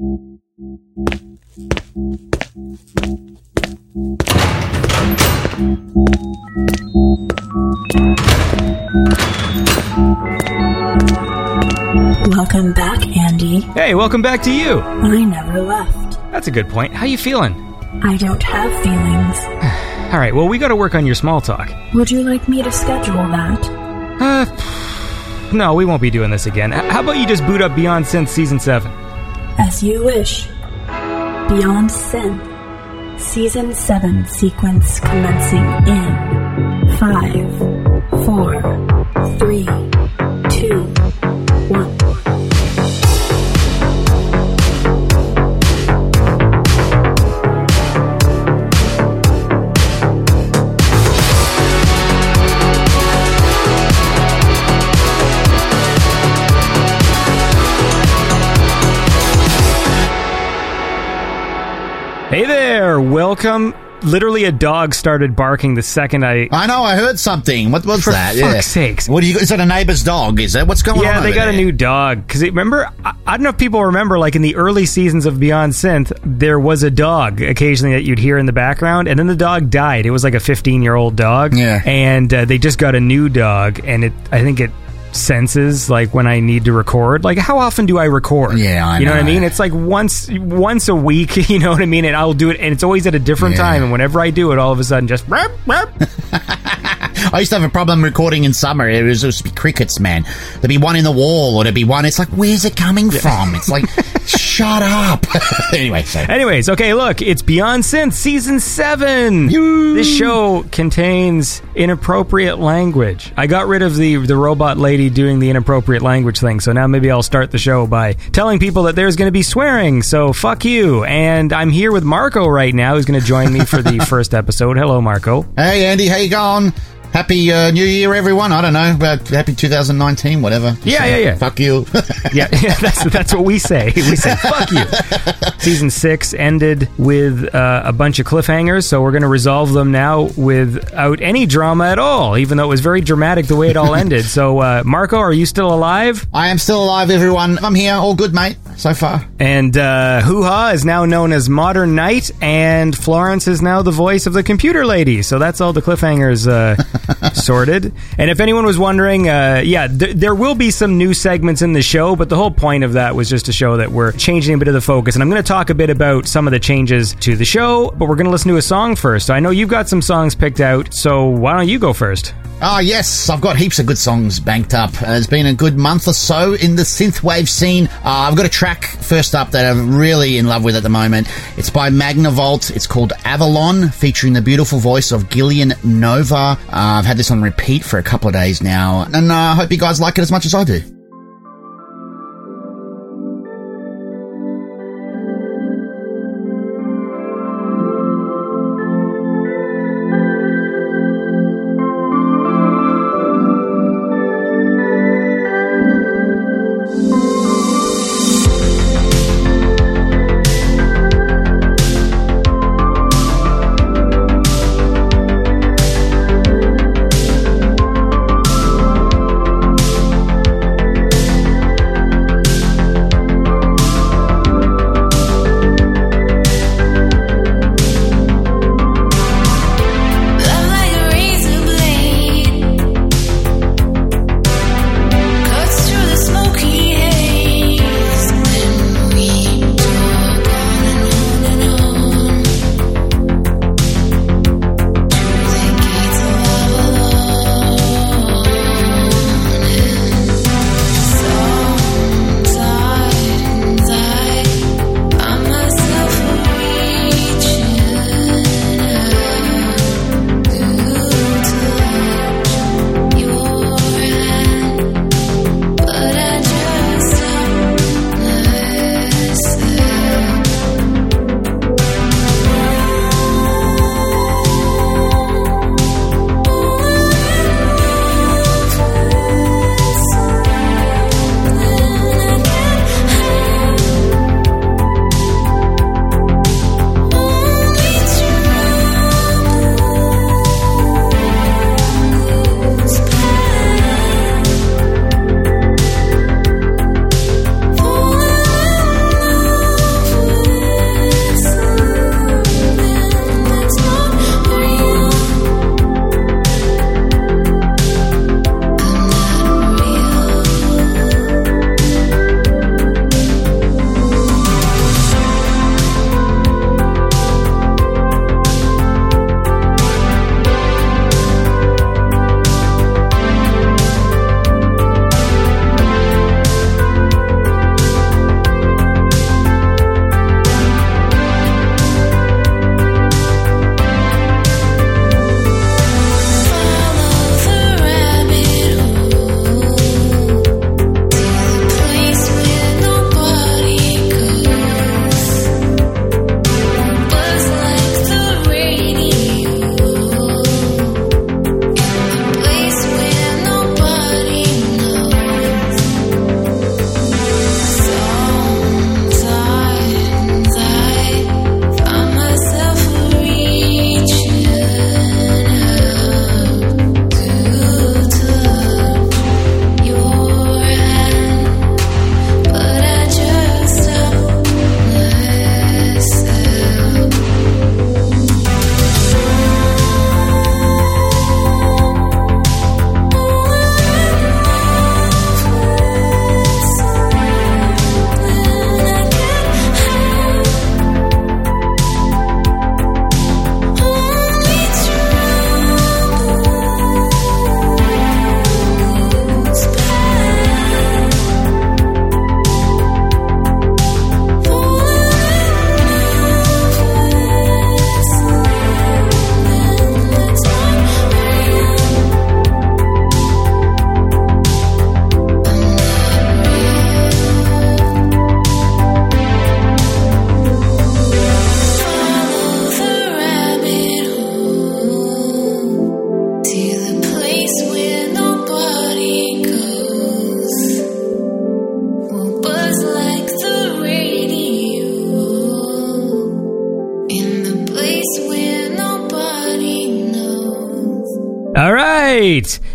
Welcome back, Andy. Hey, welcome back to you. I never left. That's a good point. How you feeling? I don't have feelings. All right, well, we got to work on your small talk. Would you like me to schedule that? Uh, no, we won't be doing this again. How about you just boot up Beyond Synth Season 7? As you wish. Beyond Synth. Season 7 sequence commencing in 5, 4, 3, there, welcome. Literally, a dog started barking the second I. I know. I heard something. What was For that? fuck's sakes. What do you? Is that a neighbor's dog? Is that what's going on? Yeah, they over got a there? new dog. Because remember, I, I don't know if people remember, like in the early seasons of Beyond Synth, there was a dog occasionally that you'd hear in the background, and then the dog died. It was like a 15 year old dog. Yeah. And uh, they just got a new dog, and it, I think it senses like when I need to record. Like, how often do I record? Yeah, I you know, what I mean. It's like once once a week. You know what I mean? And I'll do it, and it's always at a different Yeah. time. And whenever I do it, all of a sudden, just. I used to have a problem recording in summer. It was to be crickets, man. There'd be one in the wall, or there'd be one. It's like, where's it coming from? It's like, shut up. anyway, so Anyways, okay, look, it's Beyond Synth season seven. This show contains inappropriate language. I got rid of the the robot lady doing the inappropriate language thing, so now maybe I'll start the show by telling people that there's going to be swearing. So fuck you. And I'm here with Marco right now, who's going to join me for the first episode. Hello, Marco. hey Andy, how you going? Happy uh, New Year, everyone. I don't know. Uh, happy 2019, whatever. Yeah, yeah, yeah. Fuck you. Yeah, yeah, that's that's what we say. We say fuck you. Season six ended with uh, a bunch of cliffhangers, so we're going to resolve them now without any drama at all. Even though it was very dramatic the way it all ended. So, uh, Marco, are you still alive? I am still alive, everyone. I'm here. All good, mate. So far. And uh, Hoo Ha is now known as Modern Knight, and Florence is now the voice of the computer lady. So that's all the cliffhangers uh, sorted. And if anyone was wondering, uh, yeah, th- there will be some new segments in the show, but the whole point of that was just to show that we're changing a bit of the focus. And I'm going to talk a bit about some of the changes to the show, but we're going to listen to a song first. I know you've got some songs picked out, so why don't you go first? Ah, yes, I've got heaps of good songs banked up. Uh, it's been a good month or so in the synthwave scene. Uh, I've got a track first up that I'm really in love with at the moment. It's by Magnavolt. It's called Avalon, featuring the beautiful voice of Gillian Nova. Uh, I've had this on repeat for a couple of days now, and uh, I hope you guys like it as much as I do.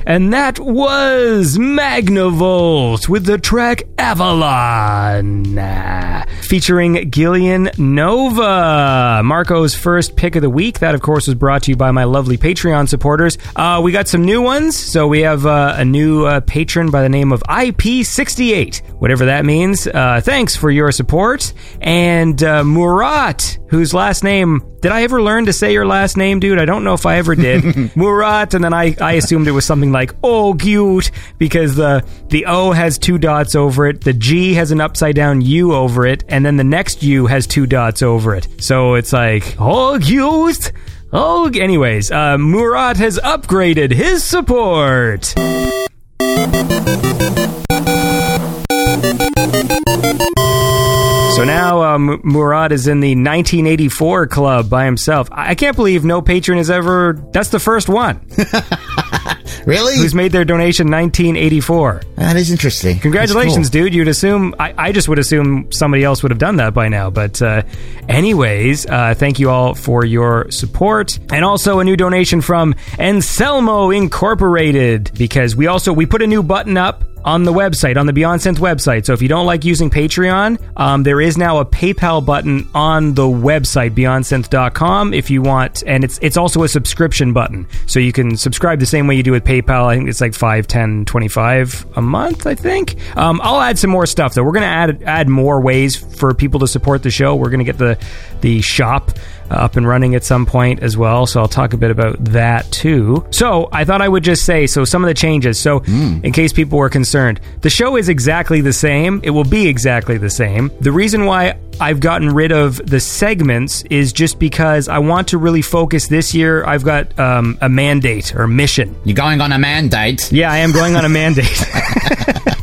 And that was Magnavolt with the track Avalon, featuring Gillian Nova. Marco's first pick of the week. That, of course, was brought to you by my lovely Patreon supporters. Uh, we got some new ones. So we have uh, a new uh, patron by the name of IP68, whatever that means. Uh, thanks for your support. And uh, Murat, whose last name did I ever learn to say your last name, dude? I don't know if I ever did. Murat, and then I, I assumed it was something like oh cute because the the O has two dots over it, the G has an upside down U over it, and then the next U has two dots over it. So it's like oh cute. Oh, anyways, uh, Murat has upgraded his support. Murat is in the 1984 club by himself. I can't believe no patron has ever. That's the first one Really? who's made their donation 1984. that is interesting. Congratulations, cool. dude. You'd assume I, I just would assume somebody else would have done that by now. But uh, anyways, uh, thank you all for your support, and also a new donation from Anselmo Incorporated because we also we put a new button up on the website, on the Beyond Synth website. So if you don't like using Patreon, um, there is now a PayPal button on the website, beyondsynth.com, if you want. And it's it's also a subscription button. So you can subscribe the same way you do with PayPal. I think it's like 5, 10, 25 a month, I think. Um, I'll add some more stuff, though. We're going to add add more ways for people to support the show. We're going to get the, the shop up and running at some point as well. So I'll talk a bit about that too. So I thought I would just say so some of the changes. So in case people were concerned, the show is exactly the same. It will be exactly the same. The reason why I've gotten rid of the segments is just because I want to really focus this year. I've got um, a mandate or mission. You're going on a mandate. Yeah, I am going on a mandate.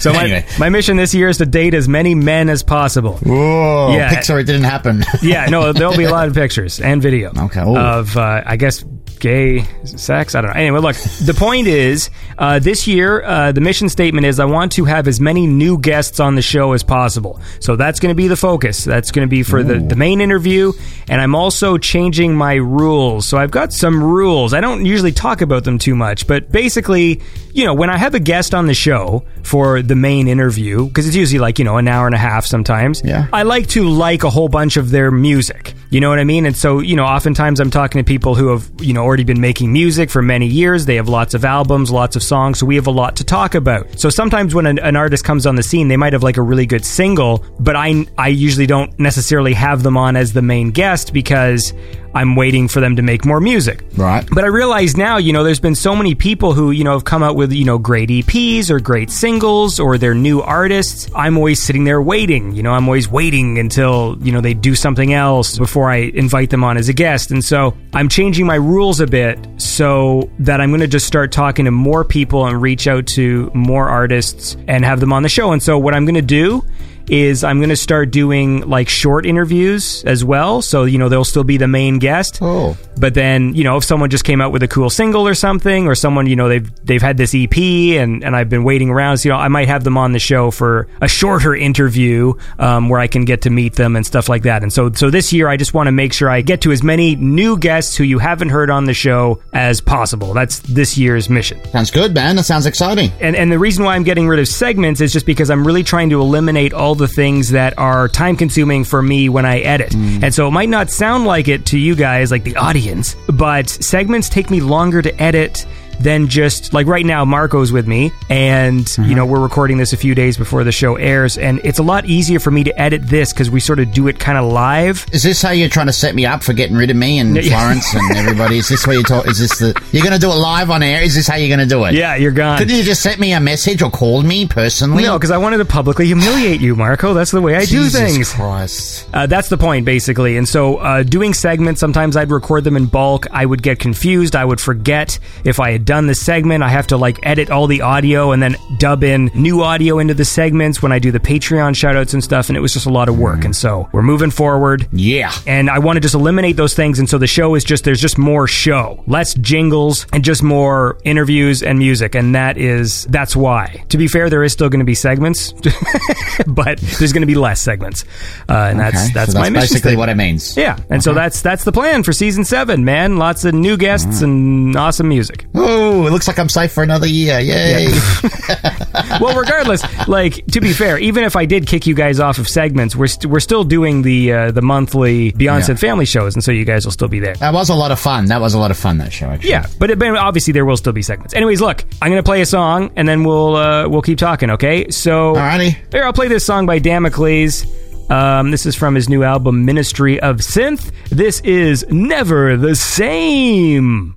so my, Anyway. my mission this year is to date as many men as possible. Whoa. Yeah. Pixar, it didn't happen. Yeah, no, there'll be a lot of pictures and video. Okay, ooh. Of, uh, I guess, gay sex. I don't know. Anyway, look, the point is, uh, this year, uh, the mission statement is I want to have as many new guests on the show as possible. So that's going to be the focus. That's going to be for the, the main interview. And I'm also changing my rules. So I've got some rules. I don't usually talk about them too much, but basically, you know, when I have a guest on the show for the main interview, because it's usually like, you know, an hour and a half sometimes, Yeah. I like to like a whole bunch of their music. You know what I mean? And so, you know, oftentimes I'm talking to people who have, you know, already been making music for many years. They have lots of albums, lots of songs, so we have a lot to talk about. So sometimes when an, an artist comes on the scene, they might have like a really good single, but I I usually don't necessarily have them on as the main guest because I'm waiting for them to make more music. Right. But I realize now, you know, there's been so many people who, you know, have come out with, you know, great EPs or great singles or they're new artists. I'm always sitting there waiting. You know, I'm always waiting until, you know, they do something else before I invite them on as a guest. And so I'm changing my rules a bit so that I'm going to just start talking to more people and reach out to more artists and have them on the show. And so what I'm going to do is I'm going to start doing like short interviews as well. So, you know, they'll still be the main guest. Oh. But then, you know, if someone just came out with a cool single or something, or someone, you know, they've they've had this EP and, and I've been waiting around, so you know, I might have them on the show for a shorter interview um, where I can get to meet them and stuff like that. And so so this year I just want to make sure I get to as many new guests who you haven't heard on the show as possible. That's this year's mission. Sounds good, man. That sounds exciting. And and the reason why I'm getting rid of segments is just because I'm really trying to eliminate all the things that are time consuming for me when I edit. Mm. And so it might not sound like it to you guys, like the audience, but segments take me longer to edit than just like right now Marco's with me and you know we're recording this a few days before the show airs and it's a lot easier for me to edit this cuz we sort of do it kind of live Is this how you're trying to set me up for getting rid of me and Florence and everybody? Is this what you talk? Is this the you're going to do it live on air? Is this how you're going to do it? yeah you're gone Couldn't you just send me a message or call me personally? no, because I wanted to publicly humiliate you, Marco. That's the way I do Jesus things. Christ. Uh, that's the point, basically. And so, uh, doing segments, sometimes I'd record them in bulk. I would get confused. I would forget if I had done the segment, I have to like edit all the audio and then dub in new audio into the segments when I do the Patreon shoutouts and stuff. And it was just a lot of work. And so we're moving forward. Yeah. And I want to just eliminate those things. And so the show is just, there's just more show, less jingles and just more interviews and music. And that is, that's why. To be fair, there is still going to be segments, but there's going to be less segments. Uh, and that's, Okay, that's so my mission. basically statement. what it means. Yeah, and so that's that's the plan for season seven, man. Lots of new guests and awesome music. Oh, it looks like I'm safe for another year. Yay. well, regardless, like to be fair, even if I did kick you guys off of segments, we're st- we're still doing the uh, the monthly Beyond Synth Yeah. Family shows, and so you guys will still be there. That was a lot of fun. That was a lot of fun, that show, actually. Yeah, but, it, but obviously there will still be segments. Anyways, look, I'm gonna play a song, and then we'll uh, we'll keep talking. Okay, so Alrighty. here I'll play this song by Damocles. Um, this is from his new album Ministry of Synth. This is Never the Same.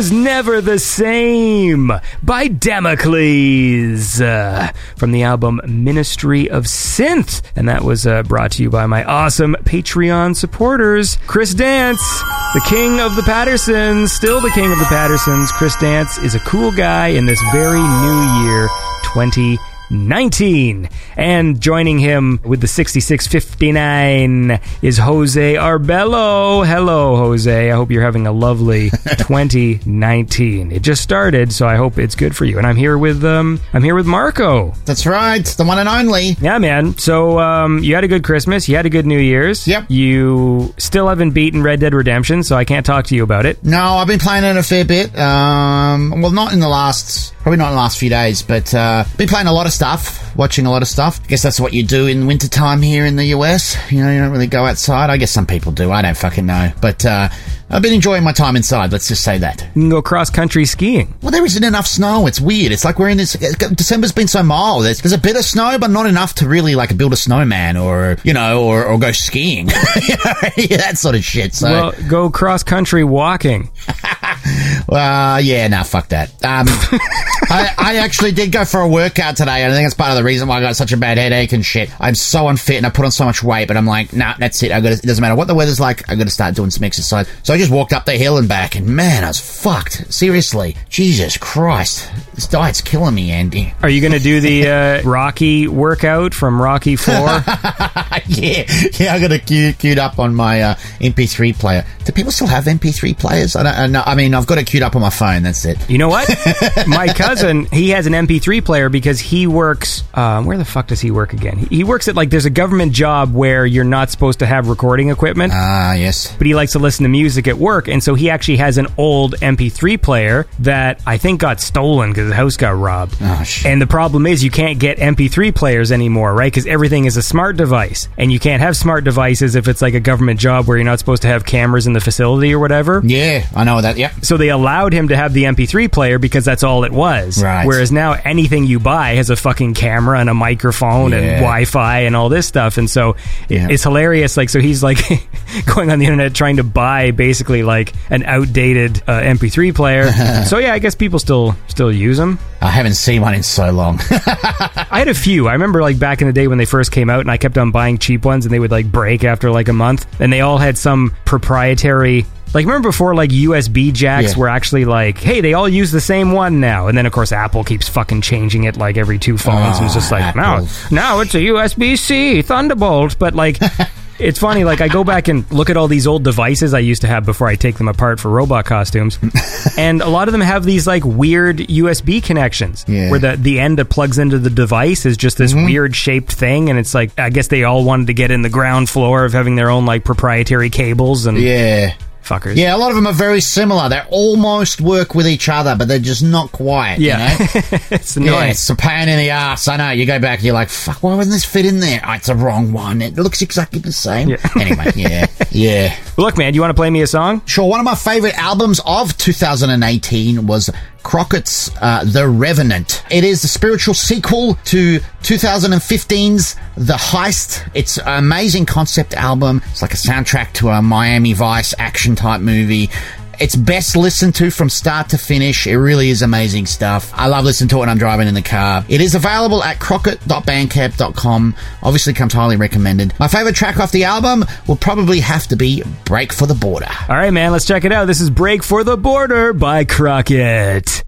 Was Never the Same by Damocles uh, from the album Ministry of Synth. And that was uh, brought to you by my awesome Patreon supporters. Chris Dance, the king of the Pattersons, still the king of the Pattersons. Chris Dance is a cool guy in this very new year, 2019. 19. And joining him with the 6659 is Jose Arbello. Hello, Jose. I hope you're having a lovely 2019. It just started, so I hope it's good for you. And I'm here with um I'm here with Marco. That's right, the one and only. Yeah, man. So um you had a good Christmas, you had a good New Year's. Yep. You still haven't beaten Red Dead Redemption, so I can't talk to you about it. No, I've been playing it a fair bit. Um, well, not in the last, probably not in the last few days, but uh, been playing a lot of stuff, watching a lot of stuff. I guess that's what you do in wintertime here in the US. You know, you don't really go outside. I guess some people do. I don't fucking know. But uh, I've been enjoying my time inside. Let's just say that. You can go cross country skiing. Well, there isn't enough snow. It's weird. It's like we're in this. December's been so mild. There's, there's a bit of snow, but not enough to really like build a snowman or you know or, or go skiing. you know, that sort of shit. So, Well, go cross country walking. uh, yeah, nah, fuck that. Um, I, I actually did go for a workout today, and I think that's part of the reason why I got such a bad headache and shit. I'm so unfit, and I put on so much weight, but I'm like, nah, that's it. I got. It doesn't matter what the weather's like. I got to start doing some exercise. So I just walked up the hill and back, and man, I was fucked. Seriously, Jesus Christ, this diet's killing me, Andy. Are you going to do the uh, Rocky workout from Rocky 4? yeah, yeah, I got it queued, queued up on my uh, MP3 player. Do people still have MP3 players? I don't. I, I mean, I've got it queued up on my phone. That's it. You know what? My cousin, he has an MP3 player because he works. Uh, where the fuck does he work again? He, he works at like there's a government job where you're not supposed to have recording equipment. Ah, yes. but he likes to listen to music at work, and so he actually has an old MP3 player that I think got stolen because the house got robbed. Oh. And the problem is you can't get MP3 players anymore, right? Because everything is a smart device, and you can't have smart devices if it's like a government job where you're not supposed to have cameras in the facility or whatever. Yeah, I know that. Yeah. So they allowed him to have the MP3 player because that's all it was. Right. Whereas now anything you buy has a fucking camera and a microphone and Wi-Fi and all this stuff, and so Yeah. it's hilarious. Like, so he's like going on the internet trying to buy basically like an outdated uh, MP3 player. so yeah, I guess people still still use them. I haven't seen one in so long. I had a few. I remember like back in the day when they first came out, and I kept on buying cheap ones, and they would like break after like a month, and they all had some proprietary. Like remember before like USB jacks Yeah. were actually like, hey, they all use the same one now, and then of course Apple keeps fucking changing it like every two phones, and it's just like now, now it's a USB C Thunderbolt, but like. It's funny, like I go back and look at all these old devices I used to have before I take them apart for robot costumes, and a lot of them have these like weird USB connections Yeah. where the the end that plugs into the device is just Mm-hmm. this weird shaped thing, and it's like I guess they all wanted to get in the ground floor of having their own like proprietary cables and yeah. Fuckers. Yeah, a lot of them are very similar. They almost work with each other, but they're just not quite. Yeah. You know? it's Yeah, it's a pain in the ass. I know. You go back, you're like, fuck, why wouldn't this fit in there? Oh, it's the wrong one. It looks exactly the same. Yeah. Anyway, yeah. Yeah. Look, man, do you want to play me a song? Sure, one of my favorite albums of 2018 was Crockett's uh, The Revenant. It is the spiritual sequel to 2015's The Heist. It's an amazing concept album. It's like a soundtrack to a Miami Vice action type movie. It's best listened to from start to finish. It really is amazing stuff. I love listening to it when I'm driving in the car. It is available at crockett.bandcamp.com. Obviously comes highly recommended. My favorite track off the album will probably have to be Break for the Border. All right, man, let's check it out. This is Break for the Border by Crockett.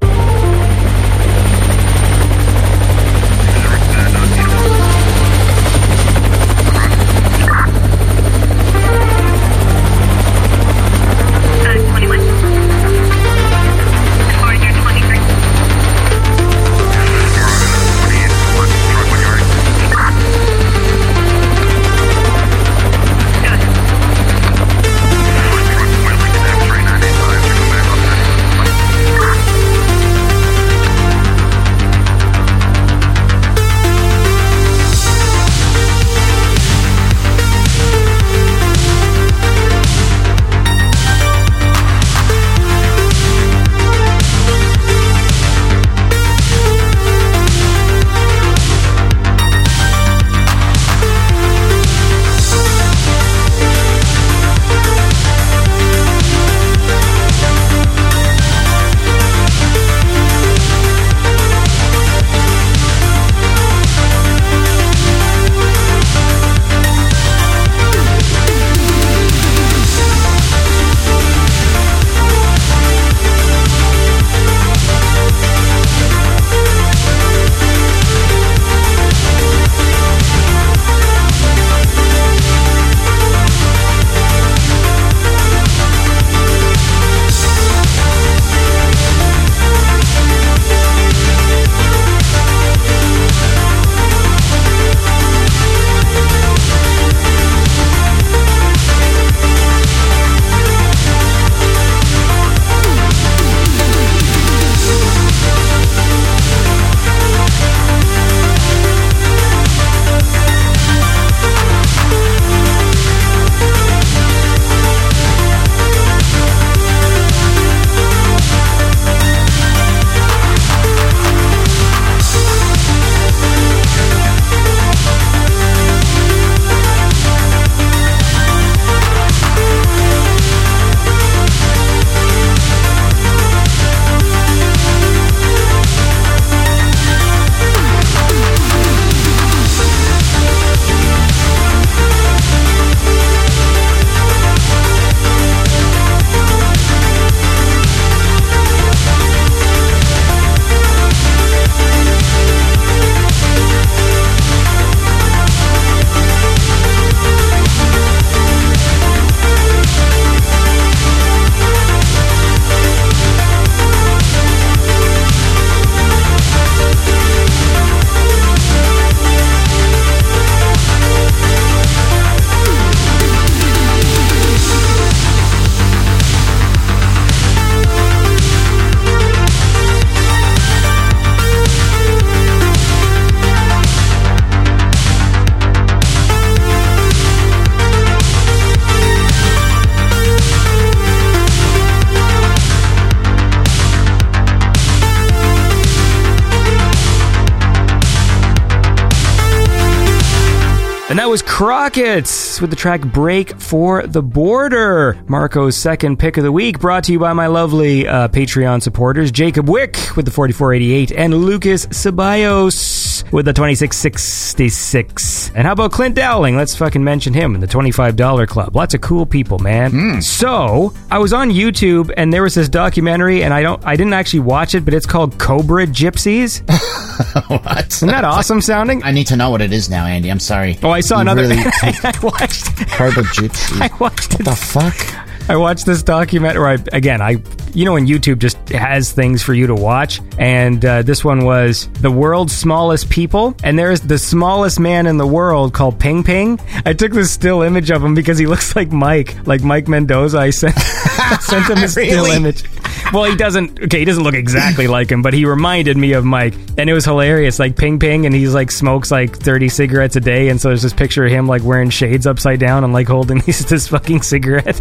Crockett's with the track Break for the Border. Marco's second pick of the week, brought to you by my lovely uh, Patreon supporters, Jacob Wick with the 4488 and Lucas Ceballos with the 2666. And how about Clint Dowling? Let's fucking mention him in the $25 club. Lots of cool people, man. So, I was on YouTube and there was this documentary and I don't I didn't actually watch it, but it's called Cobra Gypsies. what? Isn't that awesome sounding? I need to know what it is now, Andy. I'm sorry. Oh, I saw You another. Really I watched. Cobra Gypsy. I watched it. the fuck? I watched this documentary. I, again, I you know when YouTube just has things for you to watch, and uh, this one was the world's smallest people, and there is the smallest man in the world called Ping Ping. I took this still image of him because he looks like Mike, like Mike Mendoza. I sent I sent him a still image. Well, he doesn't. Okay, he doesn't look exactly like him, but he reminded me of Mike, and it was hilarious. Like Ping Ping, and he's like smokes like thirty cigarettes a day, and so there's this picture of him like wearing shades upside down and like holding this, this fucking cigarette.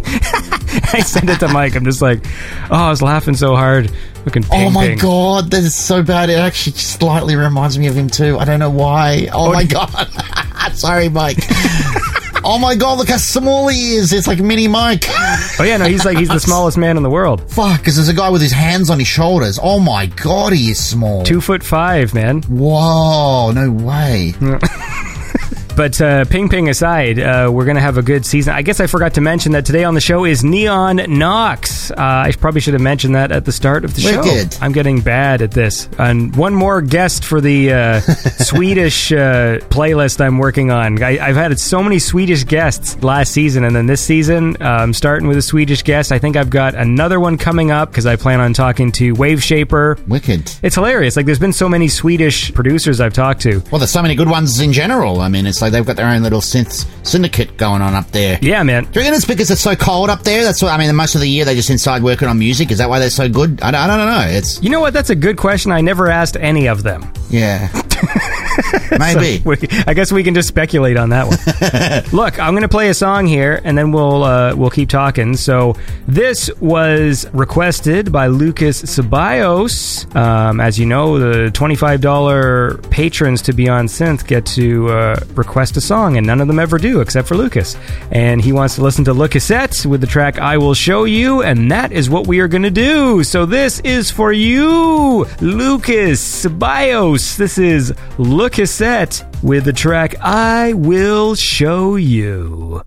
I sent it to Mike. I'm just like, oh, I was laughing so hard. Looking Ping Oh my Ping. god, that is so bad. It actually slightly reminds me of him too. I don't know why. Oh, oh my god. Sorry, Mike. oh my god, look how small he is. It's like mini Mike. Oh yeah, no, he's like he's the smallest man in the world. Fuck, because there's a guy with his hands on his shoulders. Oh my god, he is small. Two foot five, man. Whoa, no way. But uh, ping ping aside, uh, we're going to have a good season. I guess I forgot to mention that today on the show is Neon Nox. Uh, I probably should have mentioned that at the start of the show. I'm getting bad at this. And one more guest for the uh, Swedish uh, playlist I'm working on. I, I've had so many Swedish guests last season, and then this season I'm starting with a Swedish guest. I think I've got another one coming up because I plan on talking to Waveshaper. Wicked. It's hilarious. Like, there's been so many Swedish producers I've talked to. Well, there's so many good ones in general. I mean, it's like they've got their own little synth syndicate going on up there. Yeah, man. Do you reckon it's because it's so cold up there? That's what I mean. Most of the year they're just inside working on music. Is that why they're so good? I don't, I don't know. It's You know what? That's a good question. I never asked any of them. yeah, maybe. We, I guess we can just speculate on that one. Look, I'm going to play a song here, and then we'll uh, we'll keep talking. So this was requested by Lucas Ceballos. Um, as you know, the twenty-five dollar patrons to Beyond Synth get to uh, request a song, and none of them ever do, except for Lucas. And he wants to listen to Le Cassette with the track "I Will Show You," and that is what we are going to do. So this is for you, Lucas Ceballos. This is Le Cassette with the track I Will Show. You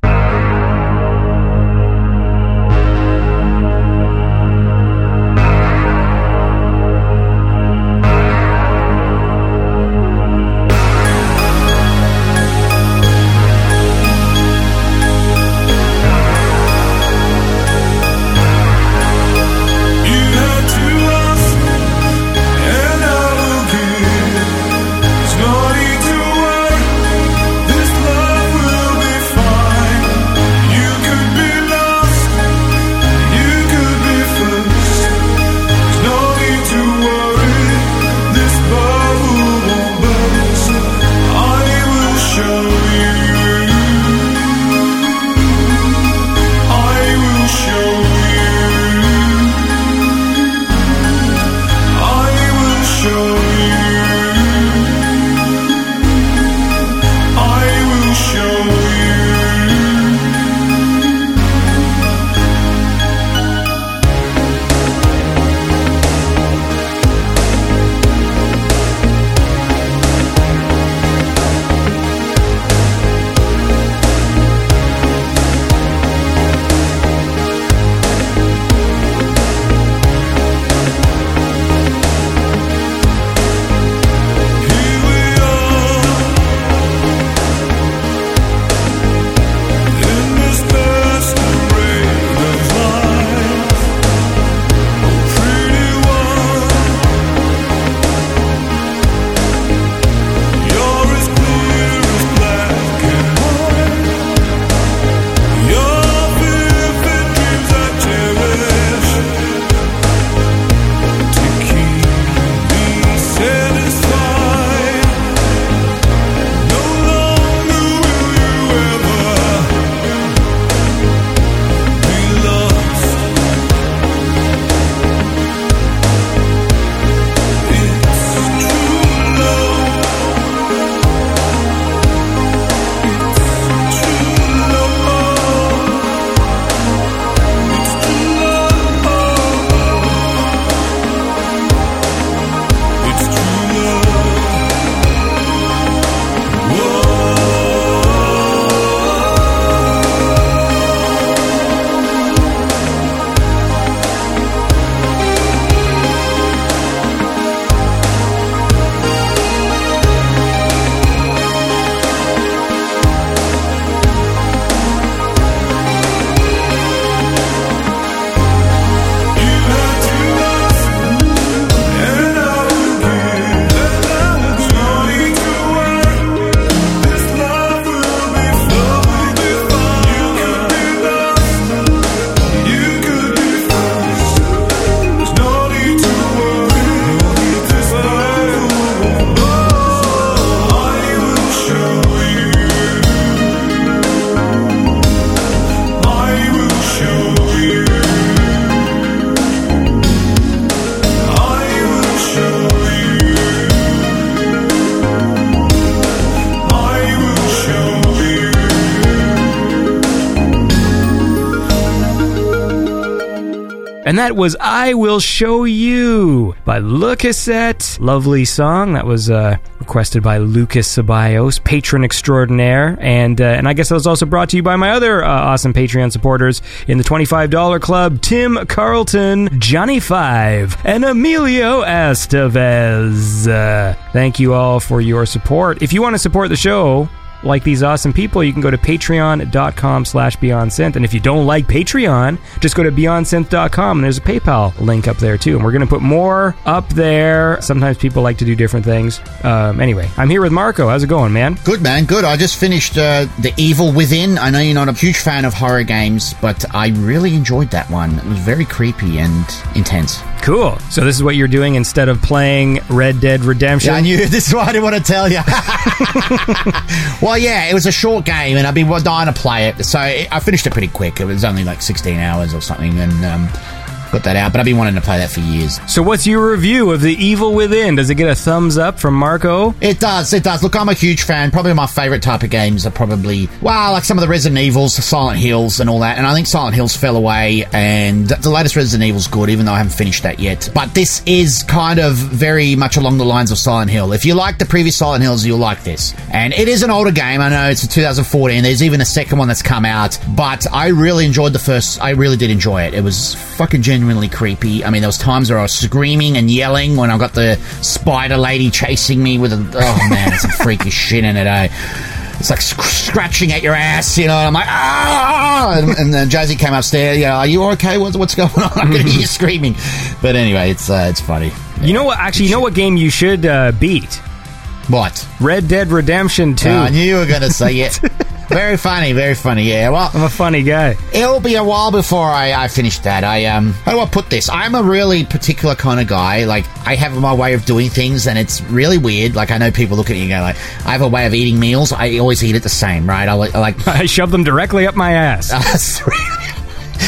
And that was I Will Show You by Lucasette. Lovely song. That was uh, requested by Lucas Ceballos, patron extraordinaire. And, uh, and I guess that was also brought to you by my other uh, awesome Patreon supporters in the $25 club Tim Carlton, Johnny Five, and Emilio Estevez. Uh, thank you all for your support. If you want to support the show, like these awesome people, you can go to patreon.com slash beyondsynth. And if you don't like Patreon, just go to beyondsynth.com and there's a PayPal link up there too. And we're going to put more up there. Sometimes people like to do different things. Um, anyway, I'm here with Marco. How's it going, man? Good man, good. I just finished uh, The Evil Within. I know you're not a huge fan of horror games, but I really enjoyed that one. It was very creepy and intense. Cool. So this is what you're doing instead of playing Red Dead Redemption. Yeah, I knew this is why I didn't want to tell you. well, yeah, it was a short game, and I've been dying to play it. So it, I finished it pretty quick. It was only like 16 hours or something, and um, got that out. But I've been wanting to play that for years. So what's your review of The Evil Within? Does it get a thumbs up from Marco? It does, it does. Look, I'm a huge fan. Probably my favorite type of games are probably, well, like some of the Resident Evils, Silent Hills, and all that. And I think Silent Hills fell away, and the latest Resident Evil's good, even though I haven't finished that yet. But this is kind of very much along the lines of Silent Hill. If you like the previous Silent Hills, you'll like this. And it is an older game. I know it's a 2014. There's even a second one that's come out, but I really enjoyed the first. I really did enjoy it. It was fucking genuinely creepy. I mean, there was times where I was screaming and yelling when I got the spider lady chasing me with a. Oh man, it's some freaky shit in it, eh? It's like sc- scratching at your ass, you know. And I'm like, ah! And, and then Josie came upstairs. You know, are you okay? What's, what's going on? I can hear you screaming. But anyway, it's uh, it's funny. You know what? Actually, you know what game you should uh, beat? What? Red Dead Redemption 2. Uh, I knew you were going to say it. very funny, very funny. Yeah. Well, I'm a funny guy. It'll be a while before I, I finish that. I um how do I put this? I'm a really particular kind of guy. Like I have my way of doing things and it's really weird. Like I know people look at you and go like, I have a way of eating meals. I always eat it the same, right? I like, I like I shove them directly up my ass.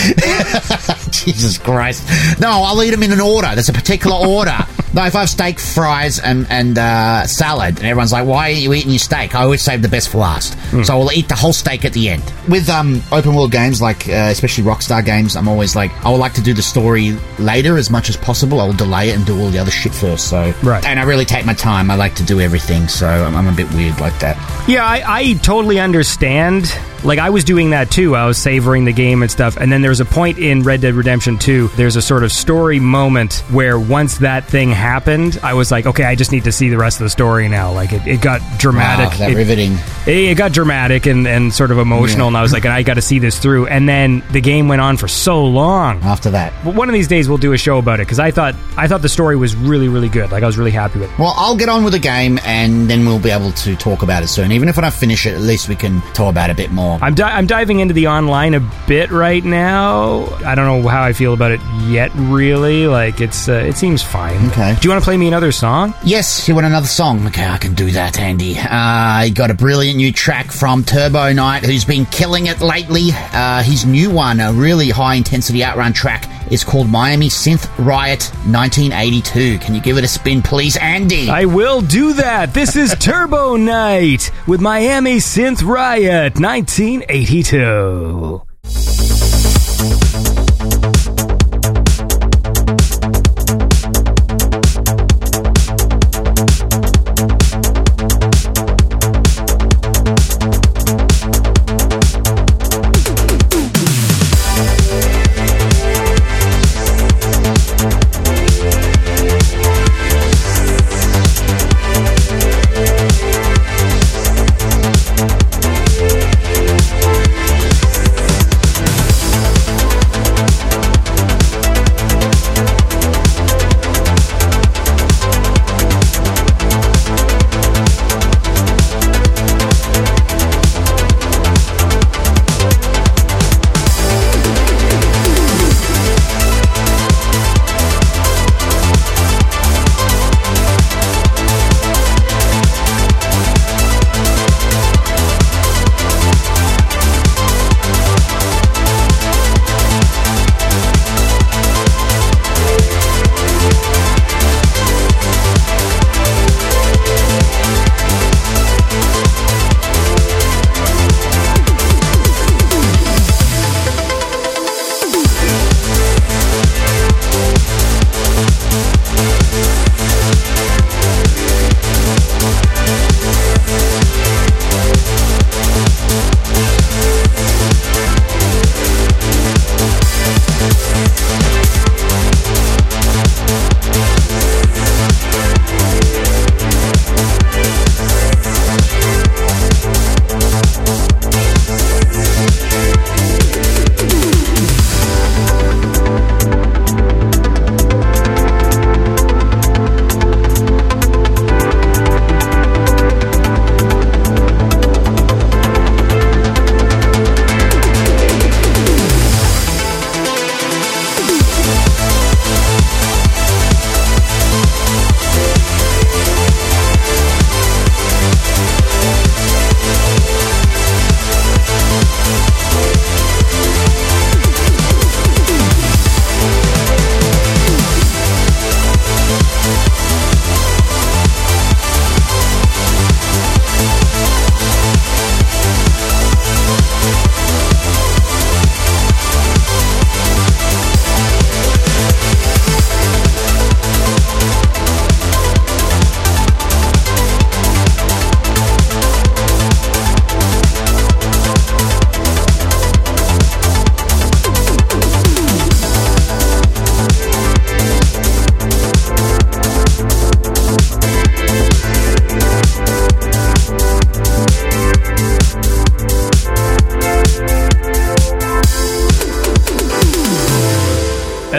Jesus Christ. No, I'll eat them in an order. There's a particular order. no, if I have steak, fries, and, and uh, salad, and everyone's like, why are you eating your steak? I always save the best for last. So I will eat the whole steak at the end. With um, open world games, like uh, especially Rockstar games, I'm always like, I would like to do the story later as much as possible. I will delay it and do all the other shit first. So, Right. And I really take my time. I like to do everything. So I'm, I'm a bit weird like that. Yeah, I, I totally understand. Like, I was doing that too. I was savoring the game and stuff. And then there was a point in Red Dead Redemption 2, there's a sort of story moment where once that thing happened, I was like, okay, I just need to see the rest of the story now. Like, it, it got dramatic. Wow, that It- riveting. it, it got dramatic and, and sort of emotional, Yeah. and I was like, and I got to see this through. And then the game went on for so long. After that. But one of these days we'll do a show about it because I thought I thought the story was really really good. Like I was really happy with. it. Well, I'll get on with the game and then we'll be able to talk about it soon. Even if I don't finish it, at least we can talk about it a bit more. I'm di- I'm diving into the online a bit right now. I don't know how I feel about it yet. Really, like it's uh, it seems fine. Okay. Do you want to play me another song? Yes, you want another song? Okay, I can do that, Andy. Uh, I got a brilliant new track from Turbo Knight, who's been killing it lately. Uh, his new one, a really high intensity outrun track, is called Miami Synth Riot 1982. Can you give it a spin, please, Andy? I will do that. This is Turbo Night with Miami Synth Riot 1982.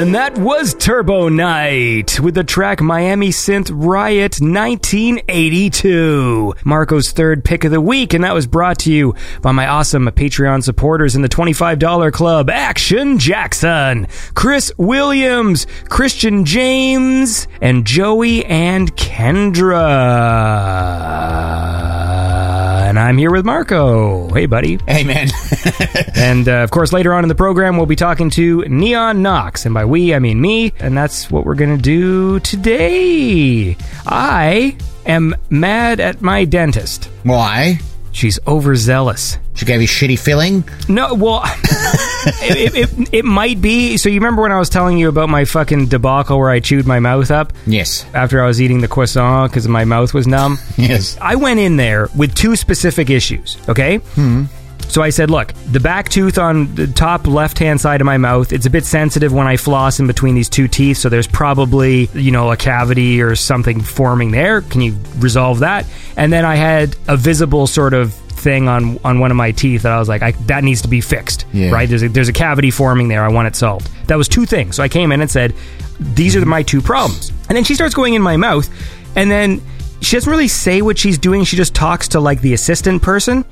And that was Turbo Night with the track Miami Synth Riot 1982. Marco's third pick of the week, and that was brought to you by my awesome Patreon supporters in the $25 club Action Jackson, Chris Williams, Christian James, and Joey and Kendra. And I'm here with Marco. Hey, buddy. Hey, man. And uh, of course, later on in the program, we'll be talking to Neon Nox. And by we, I mean me. And that's what we're going to do today. I am mad at my dentist. Why? She's overzealous. She gave you shitty filling? No, well, it, it, it, it might be. So, you remember when I was telling you about my fucking debacle where I chewed my mouth up Yes. after I was eating the croissant because my mouth was numb? Yes. I went in there with two specific issues, okay? Hmm. So I said, look, the back tooth on the top left hand side of my mouth, it's a bit sensitive when I floss in between these two teeth, so there's probably, you know, a cavity or something forming there. Can you resolve that? And then I had a visible sort of thing on on one of my teeth that I was like, I, that needs to be fixed, Yeah. right? There's a, there's a cavity forming there. I want it solved. That was two things. So I came in and said, these are my two problems. And then she starts going in my mouth, and then she doesn't really say what she's doing. She just talks to like the assistant person.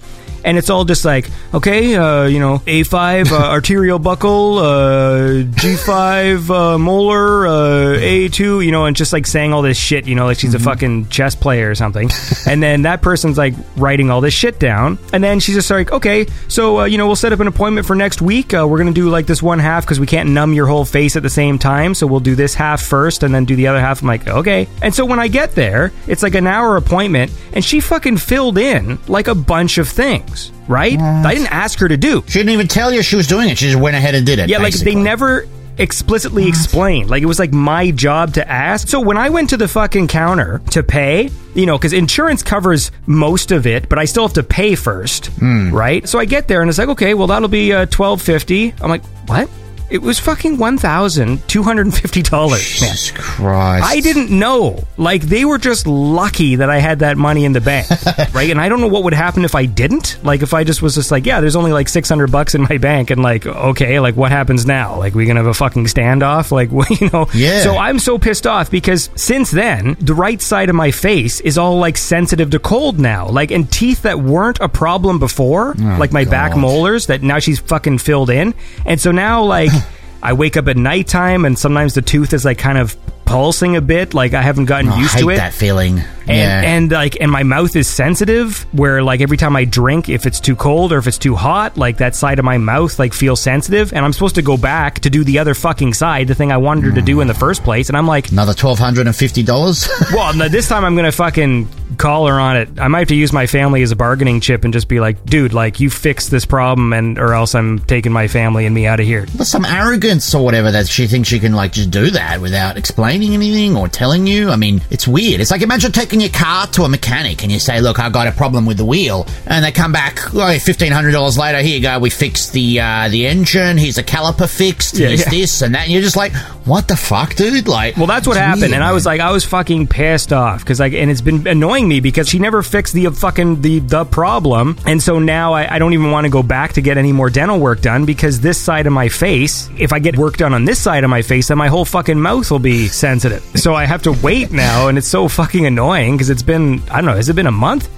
And it's all just like, okay, uh, you know, A5 uh, arterial buckle, uh, G5 uh, molar, uh, A2, you know, and just like saying all this shit, you know, like she's a fucking chess player or something. and then that person's like writing all this shit down. And then she's just like, okay, so, uh, you know, we'll set up an appointment for next week. Uh, we're going to do like this one half because we can't numb your whole face at the same time. So we'll do this half first and then do the other half. I'm like, okay. And so when I get there, it's like an hour appointment and she fucking filled in like a bunch of things, right? I didn't ask her to do. She didn't even tell you she was doing it. She just went ahead and did it. Yeah, like they never explicitly explained. Like it was like my job to ask. So when I went to the fucking counter to pay, you know, because insurance covers most of it, but I still have to pay first, right? So I get there and it's like, okay, well that'll be uh, twelve fifty. I'm like, what? It was fucking one thousand two hundred and fifty dollars, man. Jesus Christ. I didn't know. Like they were just lucky that I had that money in the bank, right? And I don't know what would happen if I didn't. Like if I just was just like, yeah, there's only like 600 bucks in my bank, and like, okay, like what happens now? Like we gonna have a fucking standoff? Like you know? Yeah. So I'm so pissed off because since then, the right side of my face is all like sensitive to cold now. Like and teeth that weren't a problem before, oh, like my back molars that now she's fucking filled in, and so now like. I wake up at nighttime and sometimes the tooth is like kind of pulsing a bit. Like I haven't gotten Oh, used to it. that feeling. And, yeah. and like and my mouth is sensitive where like every time I drink if it's too cold or if it's too hot like that side of my mouth like feels sensitive and I'm supposed to go back to do the other fucking side the thing I wanted her to do in the first place and I'm like Another twelve hundred and fifty dollars. well no, this time I'm gonna fucking call her on it I might have to use my family as a bargaining chip and just be like dude like you fix this problem and or else I'm taking my family and me out of here There's some arrogance or whatever that she thinks she can like just do that without explaining anything or telling you. I mean, it's weird. It's like imagine taking your car to a mechanic and you say, "Look, I got a problem with the wheel," and they come back, like oh, fifteen hundred dollars later. Here you go. We fixed the uh, the engine. Here's a caliper fixed. Yeah, Here's yeah. this and that. And you're just like, "What the fuck, dude?" Like, Well, that's what happened, weird, and I was like, I was fucking pissed off because like, and it's been annoying me because she never fixed the fucking the the problem, and so now I, I don't even want to go back to get any more dental work done because this side of my face, if I get work done on this side of my face, then my whole fucking mouth will be sensitive. So I have to wait now, and it's so fucking annoying because it's been I don't know, has it been a month?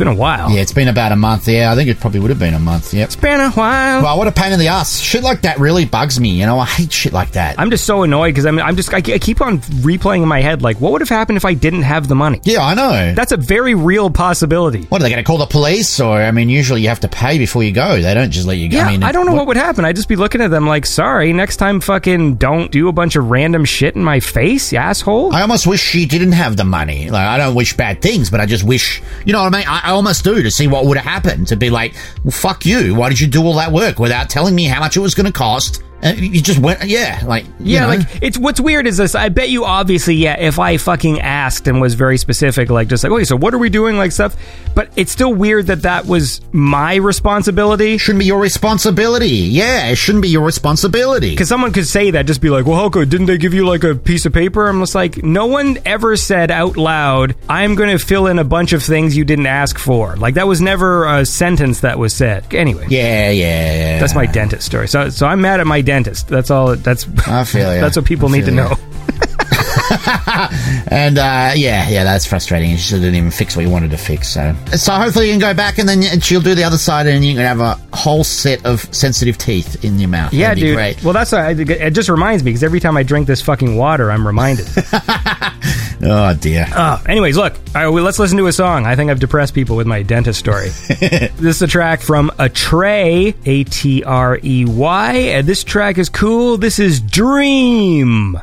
Been a while. Yeah, it's been about a month. Yeah, I think it probably would have been a month. Yeah, It's been a while. Well, what a pain in the ass. Shit like that really bugs me. You know, I hate shit like that. I'm just so annoyed because I'm, I'm just I keep on replaying in my head like, what would have happened if I didn't have the money? yeah, I know. That's a very real possibility. What are they going to call the police? Or I mean, usually you have to pay before you go. They don't just let you go. Yeah, I, mean, I don't know what would happen. I'd just be looking at them like, sorry, next time fucking don't do a bunch of random shit in my face, you asshole. I almost wish she didn't have the money. Like, I don't wish bad things, but I just wish, you know what I mean? I, I almost do to see what would have happened. To be like, well, fuck you. Why did you do all that work without telling me how much it was going to cost? You just went, yeah, like, you yeah, know. like it's what's weird is this. I bet you obviously, yeah. If I fucking asked and was very specific, like just like, okay, so what are we doing, like stuff. But it's still weird that that was my responsibility. shouldn't be your responsibility. Yeah, it shouldn't be your responsibility. Because someone could say that, just be like, well, how? Didn't they give you like a piece of paper? I'm just like, no one ever said out loud, I'm going to fill in a bunch of things you didn't ask for. Like, that was never a sentence that was said. Anyway. Yeah, yeah, yeah. That's my dentist story. So, so I'm mad at my dentist. That's all. That's I feel ya. that's what people need to ya. know. And uh, yeah, yeah, that's frustrating. She didn't even fix what you wanted to fix. So, so hopefully you can go back and then she'll do the other side, and you can have a whole set of sensitive teeth in your mouth. Yeah, That'd dude. Well, that's why I, it just reminds me because every time I drink this fucking water, I'm reminded. Oh dear. Oh, anyways, look, right, well, let's listen to a song. I think I've depressed people with my dentist story. this is a track from Atrey, A T R E Y, and this track is cool. This is. Dream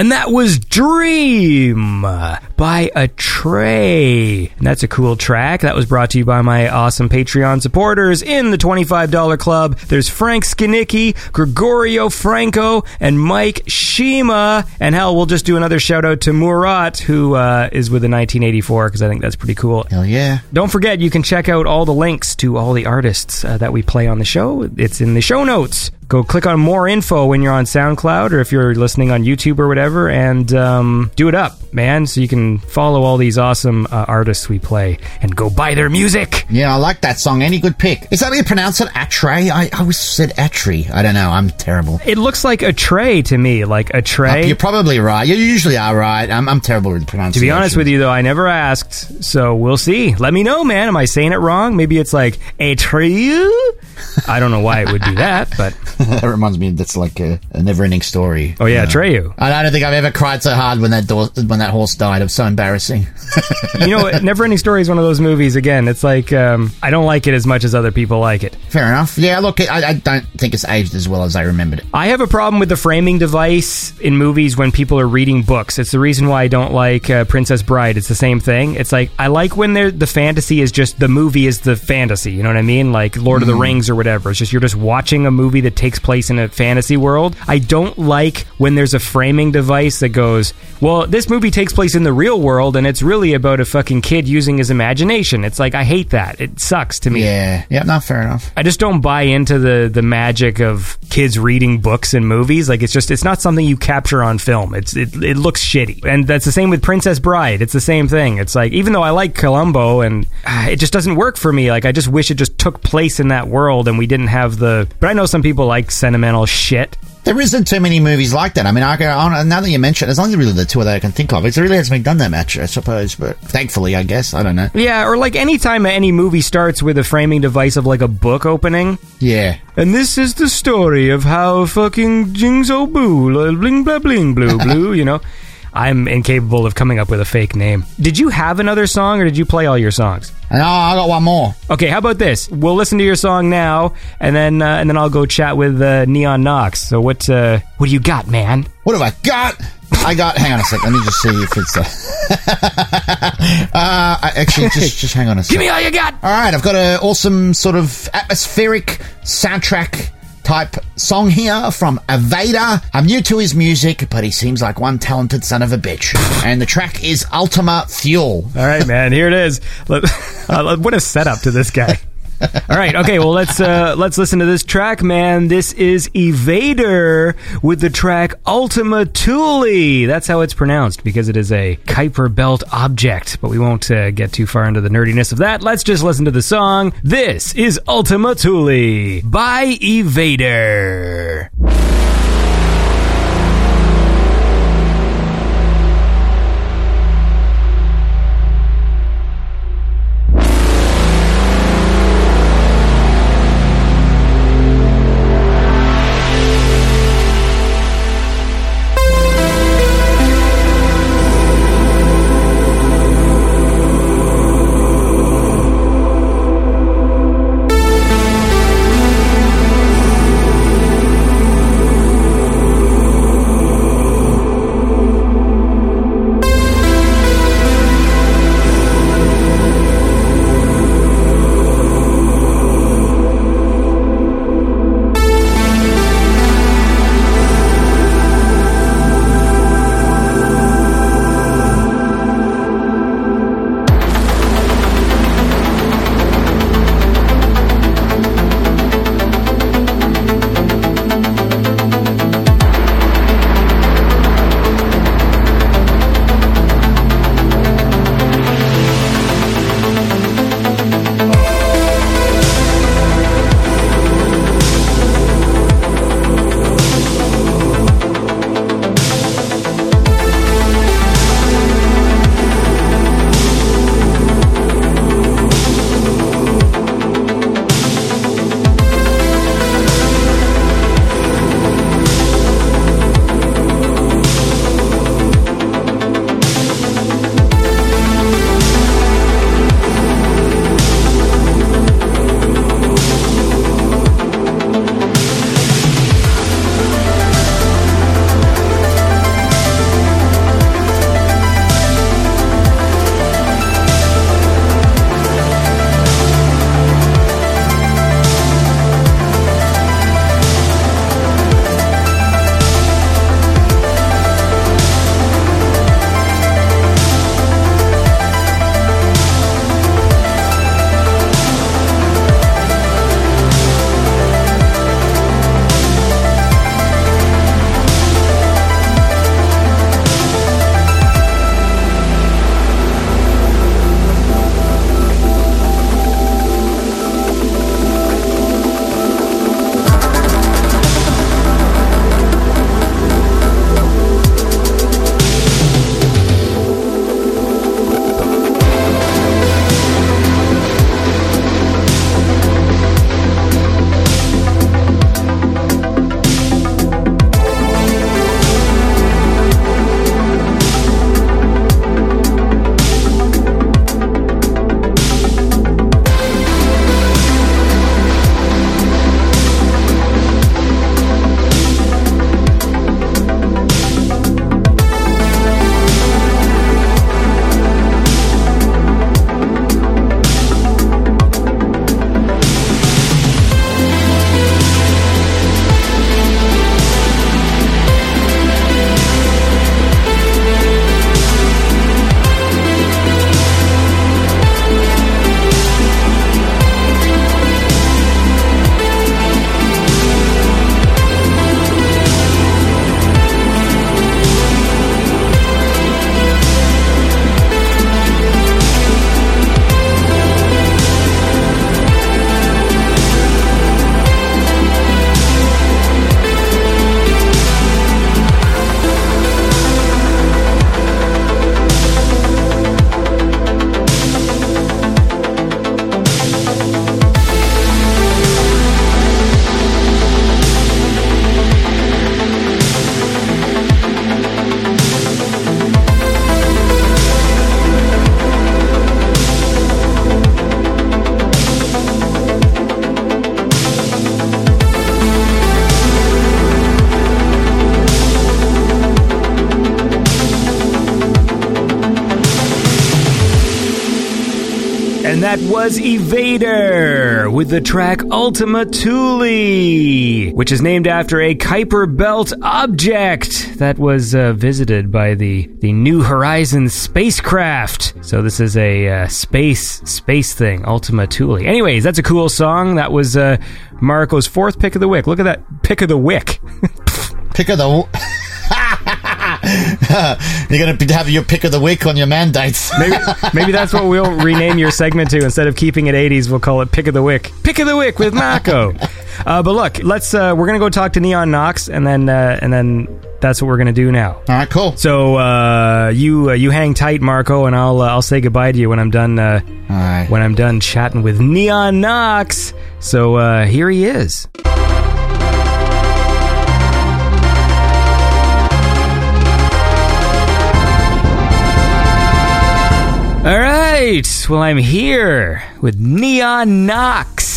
And that was Dream by Atrey. And that's a cool track. That was brought to you by my awesome Patreon supporters in the $25 club. There's Frank Skinicki, Gregorio Franco, and Mike Shima. And hell, we'll just do another shout out to Murat, who uh, is with the 1984, because I think that's pretty cool. Hell yeah. Don't forget, you can check out all the links to all the artists uh, that we play on the show. It's in the show notes. Go click on more info when you're on SoundCloud or if you're listening on YouTube or whatever, and um, do it up, man, so you can follow all these awesome uh, artists we play and go buy their music. Yeah, I like that song. Any good pick? Is that how you pronounce it? Atre? I, I always said Atri. I don't know. I'm terrible. It looks like a tray to me, like a tray. You're probably right. You usually are right. I'm, I'm terrible with pronunciation. To be honest with you, though, I never asked, so we'll see. Let me know, man. Am I saying it wrong? Maybe it's like a tree. I don't know why it would do that, but that reminds me. That's like a, a never-ending story. oh yeah, uh, You know? Atreyu. I don't think I've ever cried so hard when that door, when that horse died. It was so embarrassing. You know, Never Ending Story is one of those movies. Again, it's like um, I don't like it as much as other people like it. Fair enough. Yeah, look, I, I don't think it's aged as well as I remembered it. I have a problem with the framing device in movies when people are reading books. It's the reason why I don't like uh, Princess Bride. It's the same thing. It's like I like when the fantasy is just the movie is the fantasy. You know what I mean? Like Lord of the Rings or whatever. It's just you're just watching a movie that takes place in a fantasy world. I don't like when there's a framing device that goes, well, this movie takes place in the real world and it's really about a fucking kid using his imagination. It's like I hate that. It sucks to me. Yeah, yeah, not fair enough. I just don't buy into the the magic of kids reading books and movies. Like it's just it's not something you capture on film. It's it, it looks shitty, and that's the same with Princess Bride. It's the same thing. It's like even though I like Columbo and ah, it just doesn't work for me. Like I just wish it just took place in that world and we didn't have the. But I know some people like sentimental shit. There isn't too many movies like that. I mean, I go on, now that you mention it, there's only really the two that I can think of. It really hasn't been done that much, I suppose, but thankfully, I guess. I don't know. Yeah, or like anytime any movie starts with a framing device of like a book opening. Yeah. And this is the story of how fucking Jingzo Boo, bling blah bling blue blue, you know. I'm incapable of coming up with a fake name. Did you have another song or did you play all your songs? Oh, I got one more. Okay, how about this? We'll listen to your song now, and then uh, and then I'll go chat with uh, Neon Nox. So what uh, what do you got, man? What have I got? I got. Hang on a sec. Let me just see if it's. Uh, uh, actually, just just hang on a sec. Give me all you got. All right, I've got an awesome sort of atmospheric soundtrack type song here from Evader. I'm new to his music, but he seems like one talented son of a bitch. And the track is Ultima Thule. All right, man. Here it is. Uh, what a setup to this guy. All right, okay. Well, let's uh, let's listen to this track, man. This is Evader with the track Ultima Thule. That's how it's pronounced because it is a Kuiper belt object. But we won't uh, get too far into the nerdiness of that. Let's just listen to the song. This is Ultima Thule by Evader. The track Ultima Thule, which is named after a Kuiper Belt object that was uh, visited by the, the New Horizons spacecraft. So this is a uh, space space thing, Ultima Thule. Anyways, that's a cool song. That was uh, Marco's fourth pick of the wick. Look at that pick of the wick. Pick of the. You're going to have your pick of the week on your mandates. Maybe, maybe that's what we'll rename your segment to. Instead of keeping it 80s, we'll call it Pick of the Wick. Pick of the Wick with Marco. uh, but look, let's. Uh, we're gonna go talk to Neon Nox, and then uh, and then that's what we're gonna do now. All right, cool. So uh, you uh, you hang tight, Marco, and I'll uh, I'll say goodbye to you when I'm done. Uh, All right. when I'm done chatting with Neon Nox. So uh, here he is. All right. Well, I'm here with Neon Nox.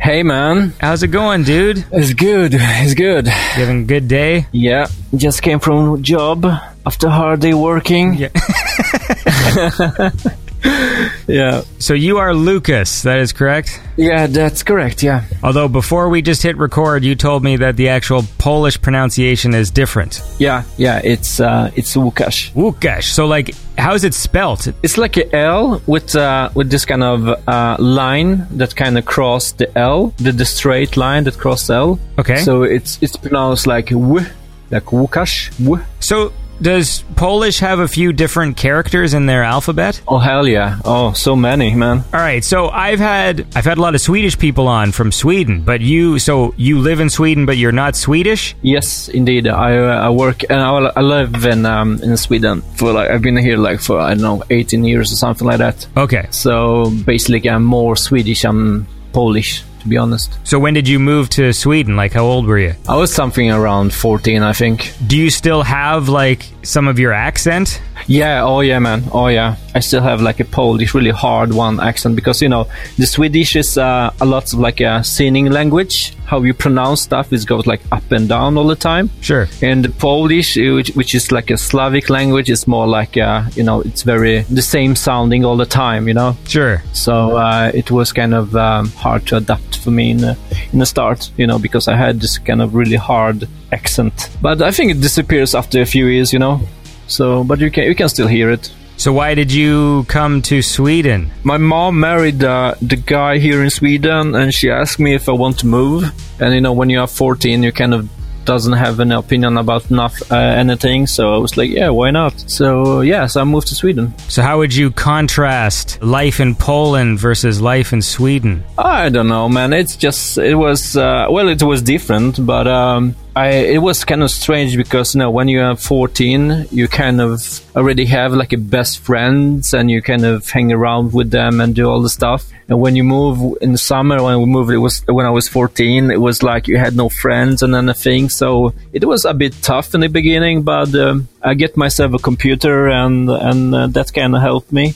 Hey man, How's it going, dude? it's good. It's good. You having a good day? Yeah, just came from job after hard day working. Yeah. yeah, So you are Lucas, that is correct? yeah, that's correct. Yeah, Although before we just hit record, you told me that the actual Polish pronunciation is different. yeah, yeah. It's uh, it's Łukasz. Łukasz. So like, how's it spelt? It's like a L with uh, with this kind of uh, line that kind of cross the L, the, the straight line that cross L. Okay. So it's it's pronounced like W, like Łukasz. W. So does Polish have a few different characters in their alphabet? Oh hell yeah! Oh, so many, man. All right. So I've had I've had a lot of Swedish people on from Sweden, but you so you live in Sweden, but you're not Swedish. Yes, indeed. I uh, I work and I, I live in um, in Sweden for like I've been here like for I don't know 18 years or something like that. Okay. So basically, I'm more Swedish. I'm Polish, to be honest. So when did you move to Sweden? Like how old were you? I was something around 14, I think. Do you still have like some of your accent? Yeah. Oh yeah, man. Oh yeah. I still have like a Polish, really hard one accent because you know the Swedish is uh, a lot of like a singing language. How you pronounce stuff is goes like up and down all the time. Sure. And the Polish, uh, which, which is like a Slavic language, is more like uh, you know it's very the same sounding all the time. You know. Sure. So uh, it was kind of um, hard to adapt for me in the, in the start, you know, because I had this kind of really hard accent. But I think it disappears after a few years, you know. So, but you can you can still hear it. So why did you come to Sweden? My mom married uh, the guy here in Sweden, and she asked me if I want to move. And you know, when you are 14, you kind of doesn't have an opinion about enough uh, anything. So I was like, yeah, why not? So yeah, so I moved to Sweden. So how would you contrast life in Poland versus life in Sweden? I don't know, man. It's just it was uh, well, it was different, but um, I it was kind of strange because you know when you are 14, you kind of already have like a best friends and you kind of hang around with them and do all the stuff. And when you move in the summer, when we moved, it was when I was 14, it was like you had no friends and anything. So it was a bit tough in the beginning, but um, I get myself a computer and and uh, that kind of helped me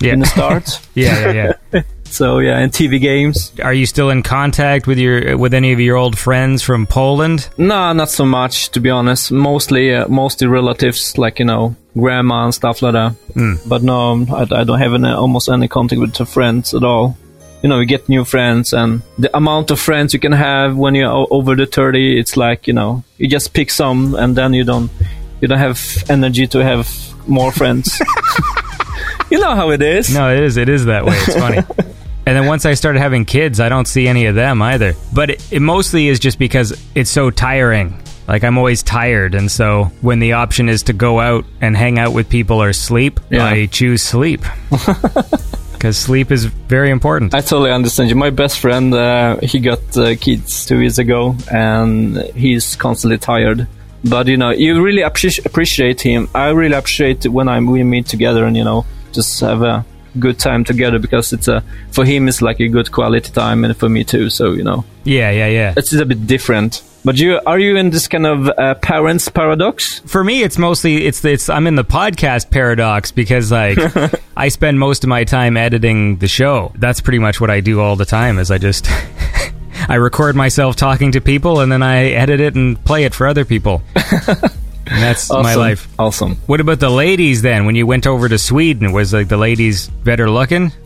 in the start. yeah, yeah, yeah. so yeah, and TV games. Are you still in contact with your with any of your old friends from Poland? No, not so much to be honest. Mostly, uh, mostly relatives, like you know, grandma and stuff like that. But no, I, I don't have any, almost any contact with the friends at all. You know, you get new friends, and the amount of friends you can have when you're over the thirty, it's like you know, you just pick some, and then you don't, you don't have energy to have more friends. you know how it is. No, it is. It is that way. It's funny. and then once I started having kids, I don't see any of them either. But it, it mostly is just because it's so tiring. Like I'm always tired, and so when the option is to go out and hang out with people or sleep, Yeah. I choose sleep because sleep is very important. I totally understand you. My best friend, uh, he got uh, kids two years ago, and he's constantly tired. But you know, you really appreci- appreciate him. I really appreciate when I we meet together and you know just have a good time together because it's a for him it's like a good quality time and for me too. So you know, yeah, yeah, yeah. it's a bit different. But you are you in this kind of uh, parents paradox? For me, it's mostly it's it's I'm in the podcast paradox because like I spend most of my time editing the show. That's pretty much what I do all the time. Is I just I record myself talking to people and then I edit it and play it for other people. and that's my life. Awesome. What about the ladies then? When you went over to Sweden, was like the ladies better looking?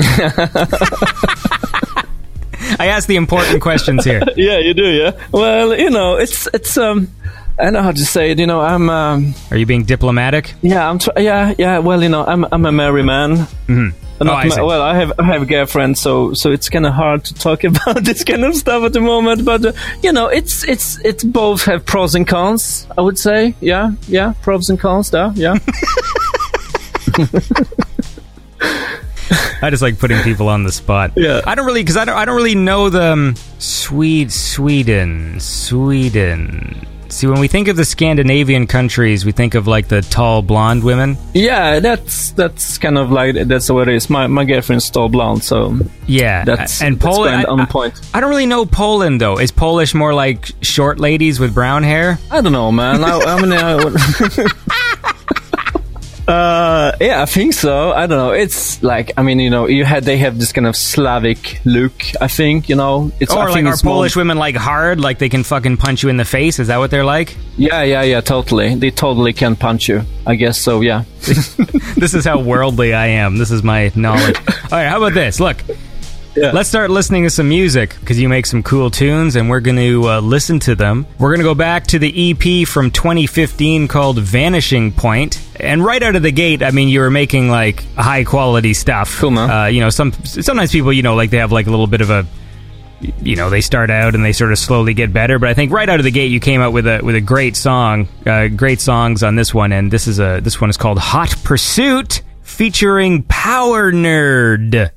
I asked the important questions here. Yeah, you do. Yeah. Well, you know, it's it's um, I don't know how to say it. You know, I'm um, Are you being diplomatic? yeah, I'm tr- yeah, yeah. Well, you know, I'm I'm a merry man. Mm-hmm. Oh, I well, I have I have a girlfriend, so so it's kind of hard to talk about this kind of stuff at the moment. But uh, you know, it's it's it's both have pros and cons. I would say, yeah, yeah, pros and cons. There, yeah. I just like putting people on the spot. Yeah. I don't really because I don't I don't really know them. um, Swede Sweden Sweden. See, when we think of the Scandinavian countries, we think of like the tall blonde women. Yeah, that's that's kind of like that's what it is. My my girlfriend's tall blonde, so Yeah, That's- and that's Poland. on I, point. I don't really know Poland though. Is Polish more like short ladies with brown hair? I don't know, man. I, I mean, I uh, yeah, I think so. I don't know. It's like I mean, you know, you had they have this kind of Slavic look. I think you know, it's Or I like are more- Polish women like hard, like they can fucking punch you in the face? Is that what they're like? Yeah, yeah, yeah. Totally. They totally can punch you. I guess so. Yeah. this is how worldly I am. This is my knowledge. All right, how about this? Look, Yeah. let's start listening to some music because you make some cool tunes, and we're going to uh, listen to them. We're going to go back to the EP from 2015 called "Vanishing Point," and right out of the gate, I mean, you were making like high quality stuff. Cool, man. Uh, you know, some sometimes people, you know, like they have like a little bit of a you know they start out and they sort of slowly get better but i think right out of the gate you came out with a with a great song uh, great songs on this one and this is a this one is called hot pursuit featuring power nerd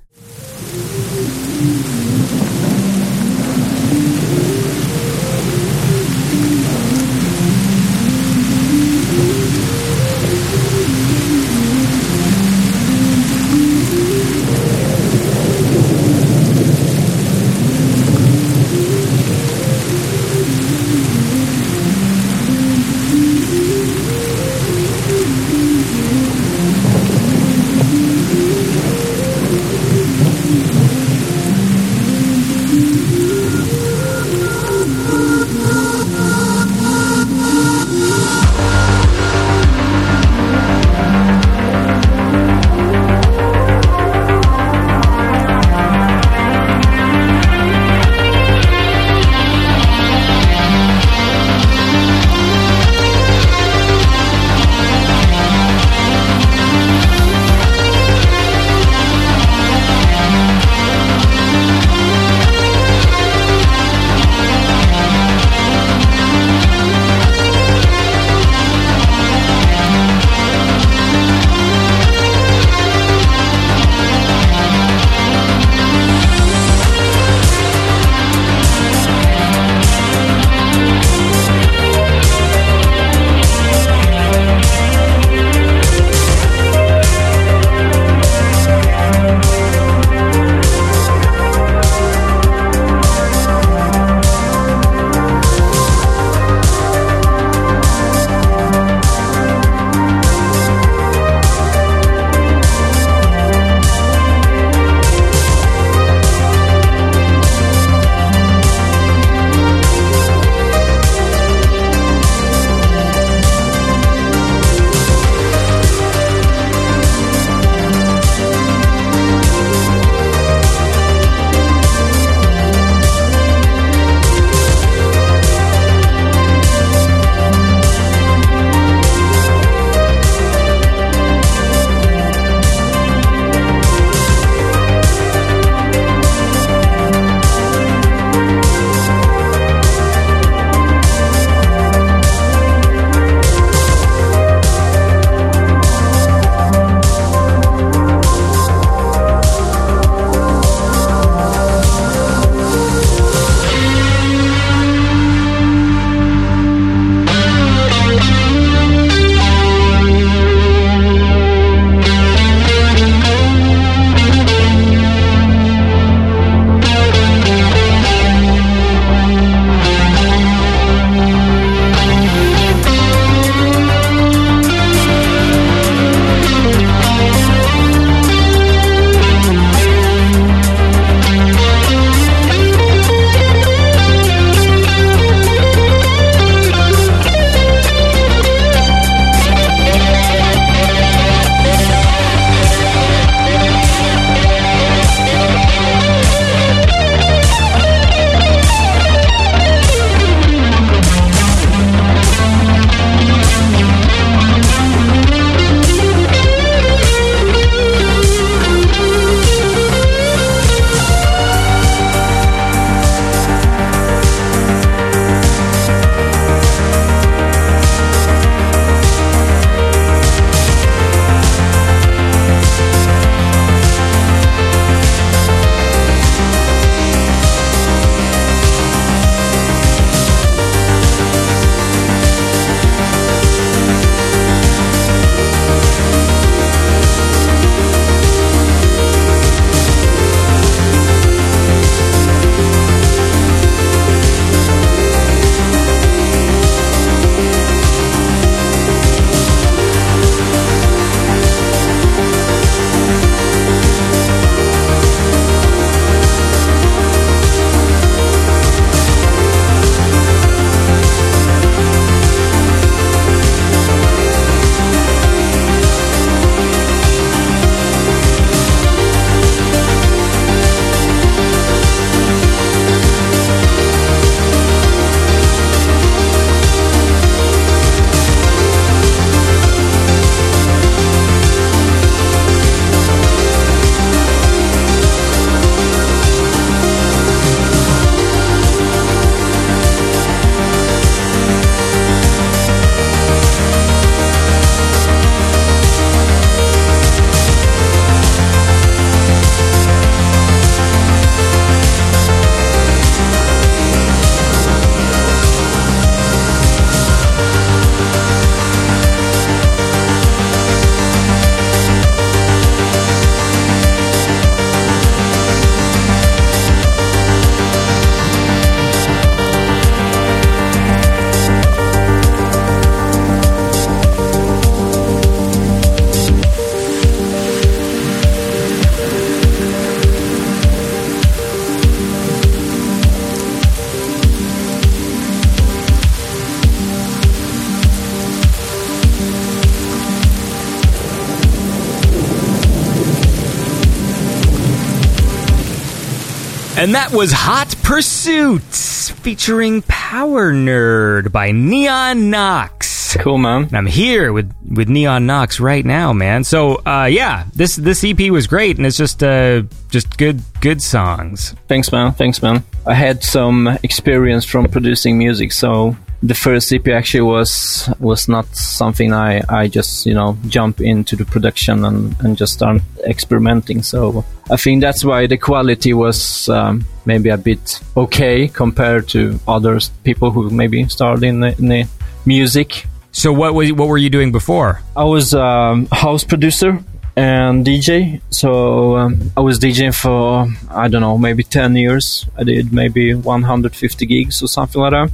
And that was Hot Pursuits featuring Power Nerd by Neon Nox. Cool, man. And I'm here with, with Neon Nox right now, man. So, uh, yeah, this this EP was great, and it's just uh, just good good songs. Thanks, man. Thanks, man. I had some experience from producing music, so the first EP actually was was not something I, I just you know jump into the production and, and just start experimenting. So I think that's why the quality was um, maybe a bit okay compared to others people who maybe started in the, in the music. So, what was what were you doing before? I was um, house producer and DJ. So um, I was DJing for I don't know maybe ten years. I did maybe 150 gigs or something like that,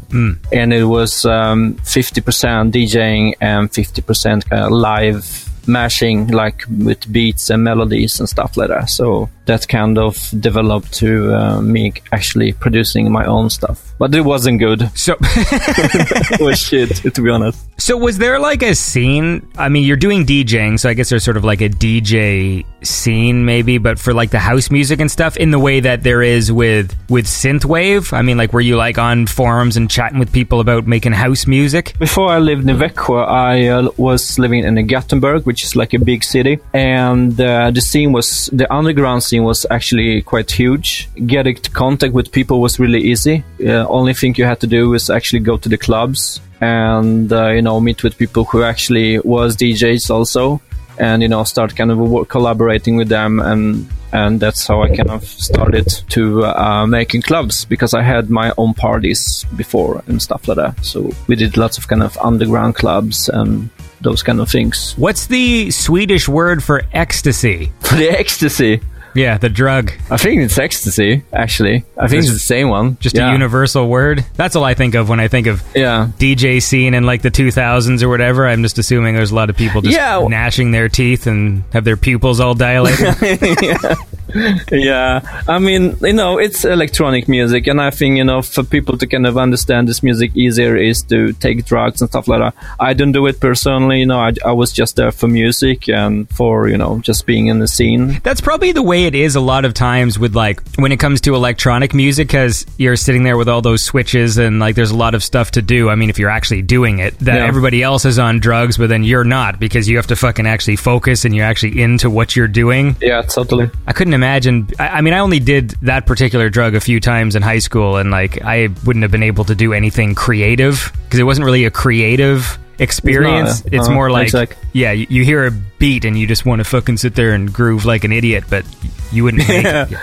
and it was um, 50% DJing and 50% kind of live mashing like with beats and melodies and stuff like that. So that kind of developed to uh, me actually producing my own stuff, but it wasn't good. So, it was shit to be honest. so was there like a scene? I mean, you're doing DJing, so I guess there's sort of like a DJ scene, maybe, but for like the house music and stuff, in the way that there is with with synthwave. I mean, like, were you like on forums and chatting with people about making house music? Before I lived in Växjö, I uh, was living in Gothenburg, which is like a big city, and uh, the scene was the underground scene was actually quite huge. Getting contact with people was really easy. Uh, only thing you had to do was actually go to the clubs and uh, you know meet with people who actually was DJs also, and you know start kind of work, collaborating with them and. And that's how I kind of started to uh, making clubs because I had my own parties before and stuff like that. So we did lots of kind of underground clubs and those kind of things. What's the Swedish word for ecstasy? For the ecstasy, Yeah, the drug. I think it's ecstasy. Actually, I think it's the same one. Just yeah. a universal word. That's all I think of when I think of Yeah. DJ scene in like the 2000s or whatever. I'm just assuming there's a lot of people just Yeah. gnashing their teeth and have their pupils all dilated. yeah i mean you know it's electronic music and i think you know for people to kind of understand this music easier is to take drugs and stuff like that i don't do it personally you know i, I was just there for music and for you know just being in the scene That's probably the way it is a lot of times with like when it comes to electronic music because you're sitting there with all those switches and like there's a lot of stuff to do. I mean, if you're actually doing it, that Yeah. everybody else is on drugs, but then you're not because you have to fucking actually focus and you're actually into what you're doing. yeah totally I couldn't imagine. I, I mean, I only did that particular drug a few times in high school, and like I wouldn't have been able to do anything creative because it wasn't really a creative experience. It's, not, uh, more like, exact. yeah, you, you hear a beat and you just want to fucking sit there and groove like an idiot, but you wouldn't make it.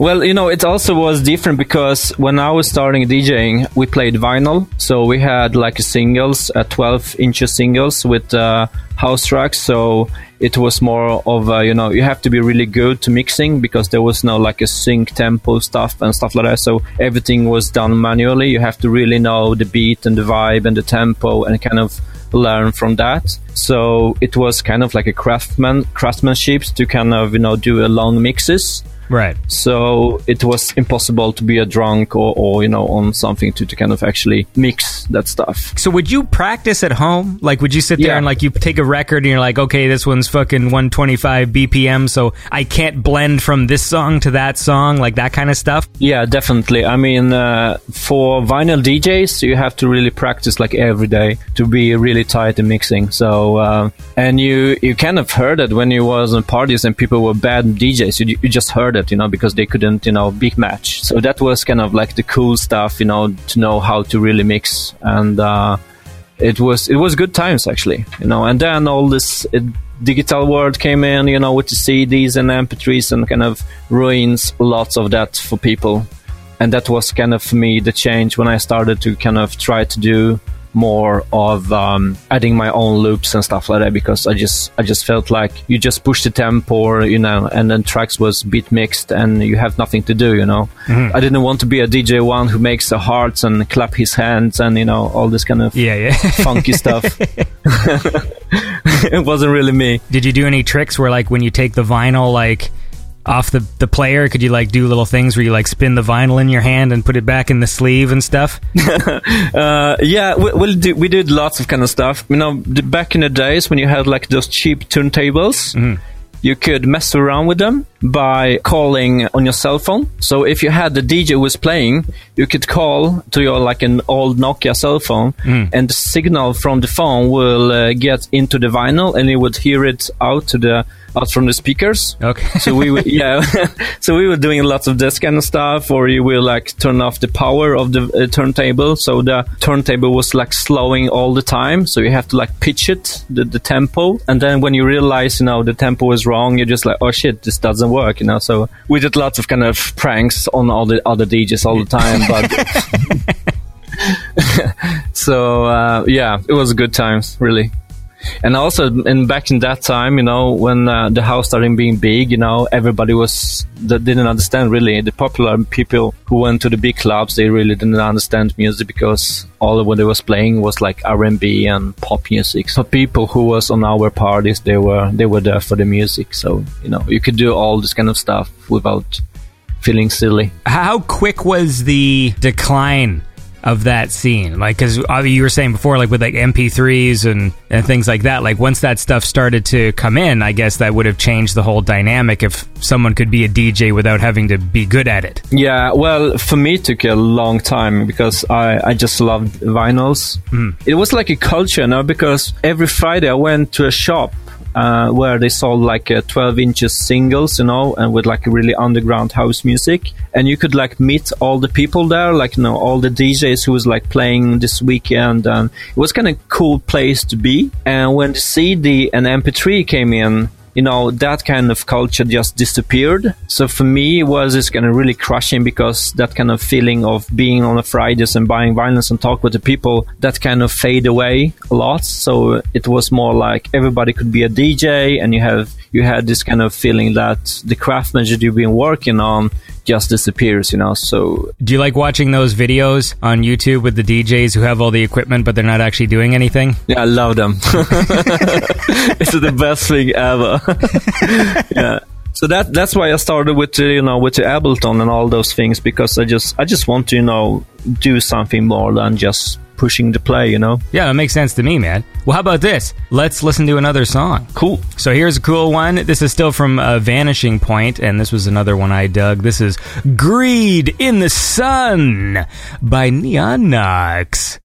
Well, you know, it also was different because when I was starting DJing, we played vinyl. So we had like singles, uh, 12 inch singles with uh, house tracks. So it was more of, a, you know, you have to be really good to mixing because there was no like a sync tempo stuff and stuff like that. So everything was done manually. You have to really know the beat and the vibe and the tempo and kind of learn from that. So it was kind of like a craftsman craftsmanship to kind of, you know, do a long mixes Right. so it was impossible to be a drunk or, or you know on something to, to kind of actually mix that stuff So would you practice at home? Like, would you sit there Yeah. and like you take a record and you're like, okay, this one's fucking 125 BPM, so I can't blend from this song to that song, like that kind of stuff. yeah definitely i mean uh, for vinyl djs you have to really practice like every day to be really tight in mixing so uh, and you you kind of heard it when you was in parties and people were bad djs you, you just heard it you know because they couldn't you know big match. So that was kind of like the cool stuff you know to know how to really mix. And uh, it was it was good times actually you know. And then all this uh, digital world came in you know with the cds and mp3s and kind of ruins lots of that for people. And that was kind of for me the change when i started to kind of try to do more of um, adding my own loops and stuff like that because I just I just felt like you just push the tempo you know and then tracks was beat mixed and you have nothing to do you know I didn't want to be a DJ one who makes the hearts and clap his hands and you know all this kind of Yeah, yeah. funky stuff. it wasn't really me. Did you do any tricks where like when you take the vinyl like off the the player, could you like do little things where you like spin the vinyl in your hand and put it back in the sleeve and stuff? Uh, yeah, we, we'll do, we did lots of kind of stuff. You know, back in the days when you had like those cheap turntables, you could mess around with them by calling on your cell phone. So if you had the DJ who was playing, you could call to your like an old Nokia cell phone, and the signal from the phone will uh, get into the vinyl, and you would hear it out to the out from the speakers. Okay. so we were, yeah, so we were doing lots of this kind of stuff, or you will like turn off the power of the uh, turntable, so the turntable was like slowing all the time, so you have to like pitch it the, the tempo, and then when you realize you know the tempo is wrong, you're just like, oh shit, this doesn't work, you know. So we did lots of kind of pranks on all the other DJs all the time, but. so uh, yeah, it was good times, really. And also, and back in that time, you know, when uh, the house started being big, you know, everybody was that didn't understand really. The popular people who went to the big clubs, they really didn't understand music because all of what they was playing was like R and B and pop music. So people who was on our parties, they were they were there for the music. So you know, you could do all this kind of stuff without feeling silly. How quick was the decline of that scene? Like, because you were saying before, like with like MP3s and, and things like that, like once that stuff started to come in, I guess that would have changed the whole dynamic if someone could be a DJ without having to be good at it. Yeah, well, for me, it took a long time because I, I just loved vinyls. Mm. It was like a culture now because every Friday I went to a shop uh, where they sold like uh, 12 inches singles, you know, and with like really underground house music. And you could like meet all the people there, like, you know, all the DJs who was like playing this weekend. And it was kind of cool place to be. And when the CD and MP3 came in, you know that kind of culture just disappeared. So for me it was just kind of really crushing because that kind of feeling of being on a fridays and buying violence and talk with the people that kind of fade away a lot. So it was more like everybody could be a dj and you have you had this kind of feeling that the craftsmanship you've been working on just disappears you know so Do you like watching those videos on YouTube with the DJs who have all the equipment but they're not actually doing anything? Yeah, I love them. it's the best thing ever. yeah. So that that's why I started with the, you know with the Ableton and all those things because I just I just want to you know do something more than just pushing to play. You know. Yeah, that makes sense to me, man. Well, how about this? Let's listen to another song. Cool. So here's a cool one. This is still from uh, Vanishing Point, and this was another one I dug. This is Greed in the Sun by Neon Nox.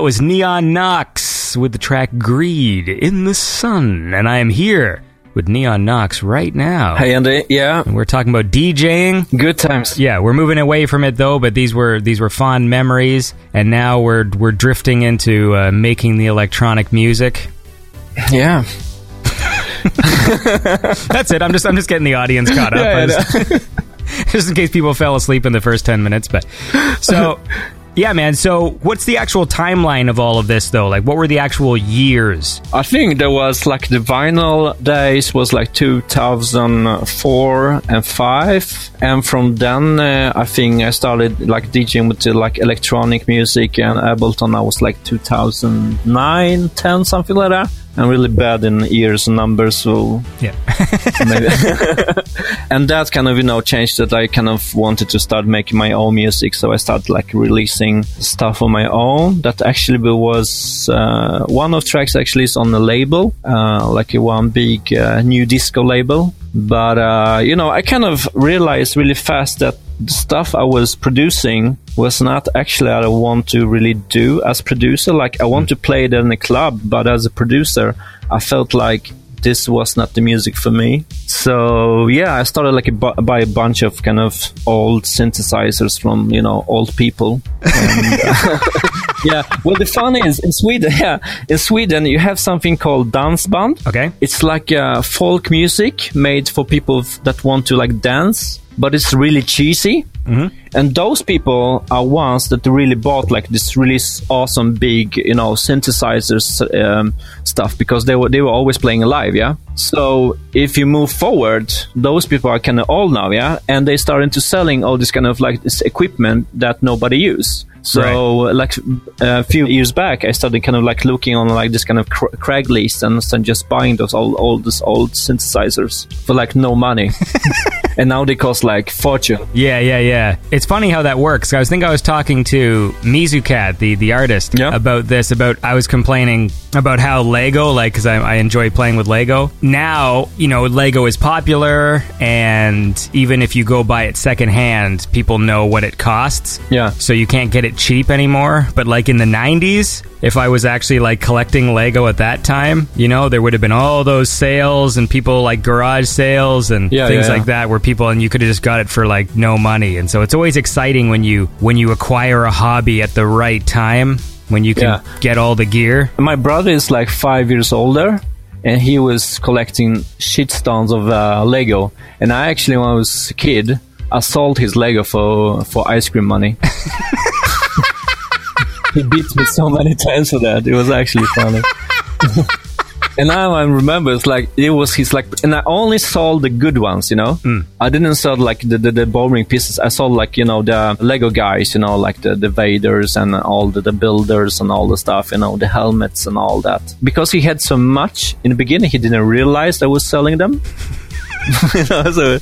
That was Neon Nox with the track Greed in the Sun. And I am here with Neon Nox right now. Hey Andy, yeah, And we're talking about DJing. good times. Yeah, we're moving away from it though, but these were these were fond memories, and now we're we're drifting into uh, making the electronic music. Yeah, That's it. I'm just I'm just getting the audience caught up. Yeah, I just in case people fell asleep in the first 10 minutes but so yeah man. So what's the actual timeline of all of this though? Like what were the actual years? I think there was like the vinyl days was like 2004 and 5 and from then uh, I think I started like DJing with the, like electronic music and Ableton. I was like 2009 10 something like that I'm really bad in years and numbers so yeah and that kind of you know changed that I kind of wanted to start making my own music, so I started like releasing stuff on my own. That actually was uh, one of tracks actually is on the label, uh, like a one big uh, new disco label. But uh, you know, I kind of realized really fast that the stuff I was producing was not actually what I want to really do as producer. Like I want to play it in a club, but as a producer, I felt like this was not the music for me. So yeah, I started like a bu- buy a bunch of kind of old synthesizers from you know old people. And, yeah, well the fun is in Sweden. Yeah, in Sweden you have something called dansband. okay It's like uh, folk music made for people that want to like dance, but it's really cheesy. And those people are ones that really bought like this really awesome big, you know, synthesizers um, stuff because they were they were always playing live, yeah. So if you move forward, those people are kind of old now, yeah, and they started to selling all this kind of like this equipment that nobody use. So like uh, a few years back, I started kind of like looking on like this kind of cr- Craigslist and started just buying those all, all these old synthesizers for like no money. and now they cost like fortune. yeah yeah yeah it's funny how that works i was think i was talking to mizukat the the artist Yeah. about this about i was complaining about how lego like because I, I enjoy playing with lego now you know lego is popular and even if you go buy it secondhand people know what it costs Yeah. so you can't get it cheap anymore. But like in the 90s, if I was actually like collecting Lego at that time, you know, there would have been all those sales and people like garage sales and Yeah, things yeah, like yeah. that where people and you could have just got it for like no money. And so it's always exciting when you when you acquire a hobby at the right time when you can get all the gear. My brother is like five years older. And he was collecting shitstones of uh, Lego. And I actually, when I was a kid, I sold his Lego for, for ice cream money. he beat me so many times for that. It was actually funny. and now I remember it's like it was his like, and I only sold the good ones, you know. Hmm. I didn't sell like the, the the boring pieces. I sold like you know the Lego guys, you know, like the the Vaders and all the, the builders and all the stuff, you know, the helmets and all that. Because he had so much in the beginning, he didn't realize I was selling them. you know, so.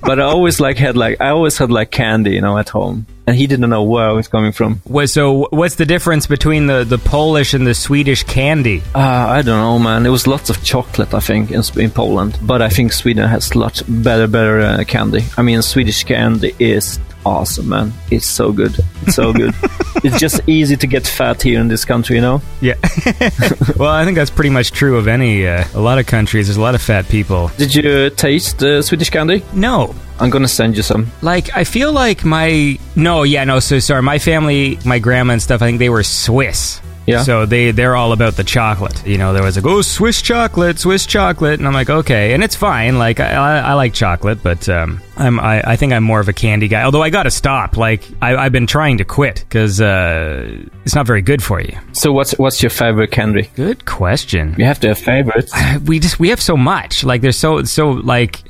But I always like had like I always had like candy, you know, at home, and he didn't know where I was coming from. Was so what's the difference between the the Polish and the Swedish candy? Uh, I don't know, man. It was lots of chocolate, I think, in, in Poland. But I think Sweden has lots better, better uh, candy. I mean, Swedish candy is awesome, man. It's so good. It's so good. it's just easy to get fat here in this country, you know? Yeah. well, I think that's pretty much true of any uh, a lot of countries. There's a lot of fat people. Did you taste the Swedish candy? No, I'm gonna send you some. Like, I feel like my no, yeah, no. So sorry, my family, my grandma and stuff. I think they were Swiss. Yeah. So they they're all about the chocolate. You know, there was like, oh, Swiss chocolate, Swiss chocolate, and I'm like, okay, and it's fine. Like, I, I, I like chocolate, but um, I'm I, I think I'm more of a candy guy. Although I got to stop. Like, I, I've been trying to quit because uh, it's not very good for you. So what's what's your favorite candy? Good question. You have to have favorites. we just we have so much like there's so so like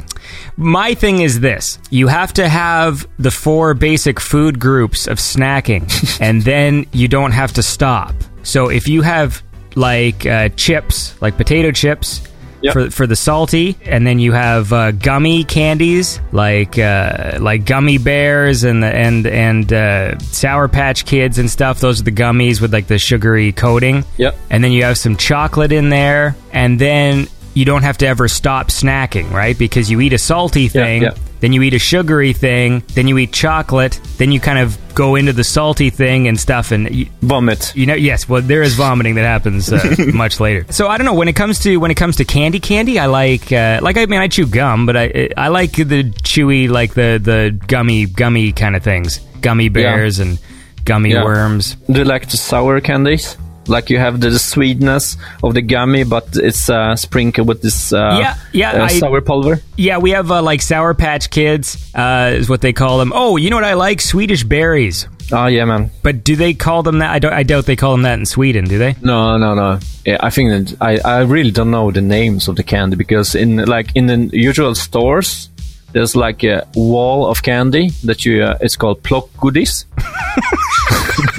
my thing is this you have to have the four basic food groups of snacking and then you don't have to stop so if you have like uh, chips like potato chips Yep. for, for the salty, and then you have uh, gummy candies like uh, like gummy bears and the, and and uh, Sour Patch Kids and stuff. Those are the gummies with like the sugary coating Yep. and then you have some chocolate in there, and then you don't have to ever stop snacking, right? Because you eat a salty thing, yeah. then you eat a sugary thing, then you eat chocolate, then you kind of go into the salty thing and stuff, and you, Vomit. you know, yes, well, there is vomiting that happens uh, much later. So I don't know when it comes to when it comes to candy, candy. I like uh, like I mean I chew gum, but I I like the chewy like the the gummy gummy kind of things, gummy bears and gummy Yeah. worms. Do you like the sour candies? Like you have the, the sweetness of the gummy, but it's uh, sprinkled with this uh, Yeah, yeah, uh, I- sour pulver. Yeah, we have uh, like Sour Patch Kids uh, is what they call them. Oh, you know what I like? Swedish berries. Oh yeah, man. But do they call them that? I don't. I doubt they call them that in Sweden. Do they? No, no, no. Yeah, I think that I, I really don't know the names of the candy because in like in the usual stores, there's like a wall of candy that you uh, it's called plock goodies.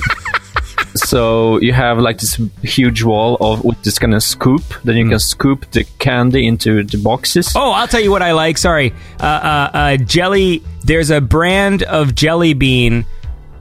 so you have like this huge wall of with this kind of scoop. Then you can scoop the candy into the boxes. Oh, I'll tell you what I like. Sorry, uh, uh, uh, jelly. There's a brand of jelly bean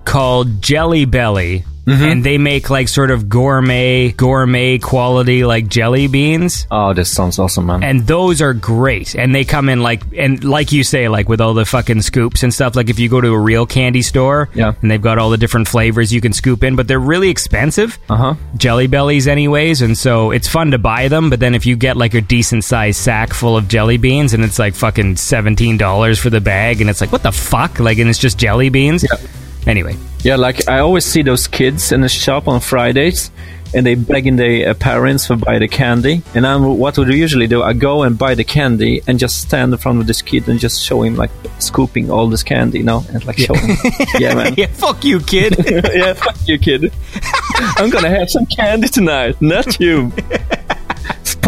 called Jelly Belly, and they make like sort of gourmet, gourmet quality like jelly beans. Oh, this sounds awesome, man. and those are great and they come in like and like you say like with all the fucking scoops and stuff like if you go to a real candy store Yeah. and they've got all the different flavors you can scoop in but they're really expensive Uh huh. jelly bellies anyways and so it's fun to buy them but then if you get like a decent sized sack full of jelly beans and it's like fucking $17 for the bag and it's like what the fuck like and it's just jelly beans Yeah. anyway Yeah, like I always see those kids in the shop on Fridays, and they begging their uh, parents for buy the candy. And I'm, what would I usually do? I go and buy the candy and just stand in front of this kid and just show him like scooping all this candy, you know, and like show him. yeah, man. yeah fuck you kid yeah, fuck you, kid. I'm gonna have some candy tonight, not you.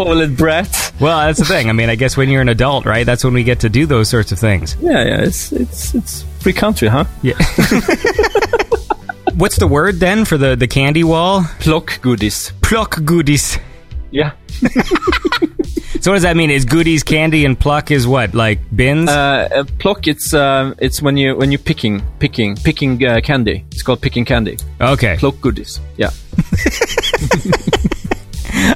Spoiled brat. well that's the thing i mean i guess when you're an adult right that's when we get to do those sorts of things Yeah, yeah. It's it's it's free country, huh? Yeah. What's the word then for the, the candy wall? Pluck goodies. Pluck goodies. Yeah. So what does that mean? Is goodies candy and pluck is what? Like bins? Uh, uh, plock. It's uh, it's when you when you're picking picking picking uh, candy. It's called picking candy. okay. Pluck goodies. Yeah.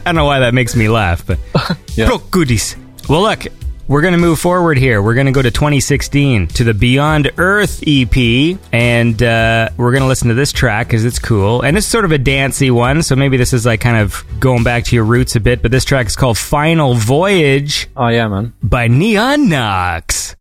I don't know why that makes me laugh, but Yeah. pluck goodies. Well, look, we're going to move forward here. We're going to go to 2016 to the Beyond Earth EP, and uh, we're going to listen to this track because it's cool. And it's sort of a dancey one, so maybe this is like kind of going back to your roots a bit. But this track is called Final Voyage Oh yeah, man. by Neon Nox.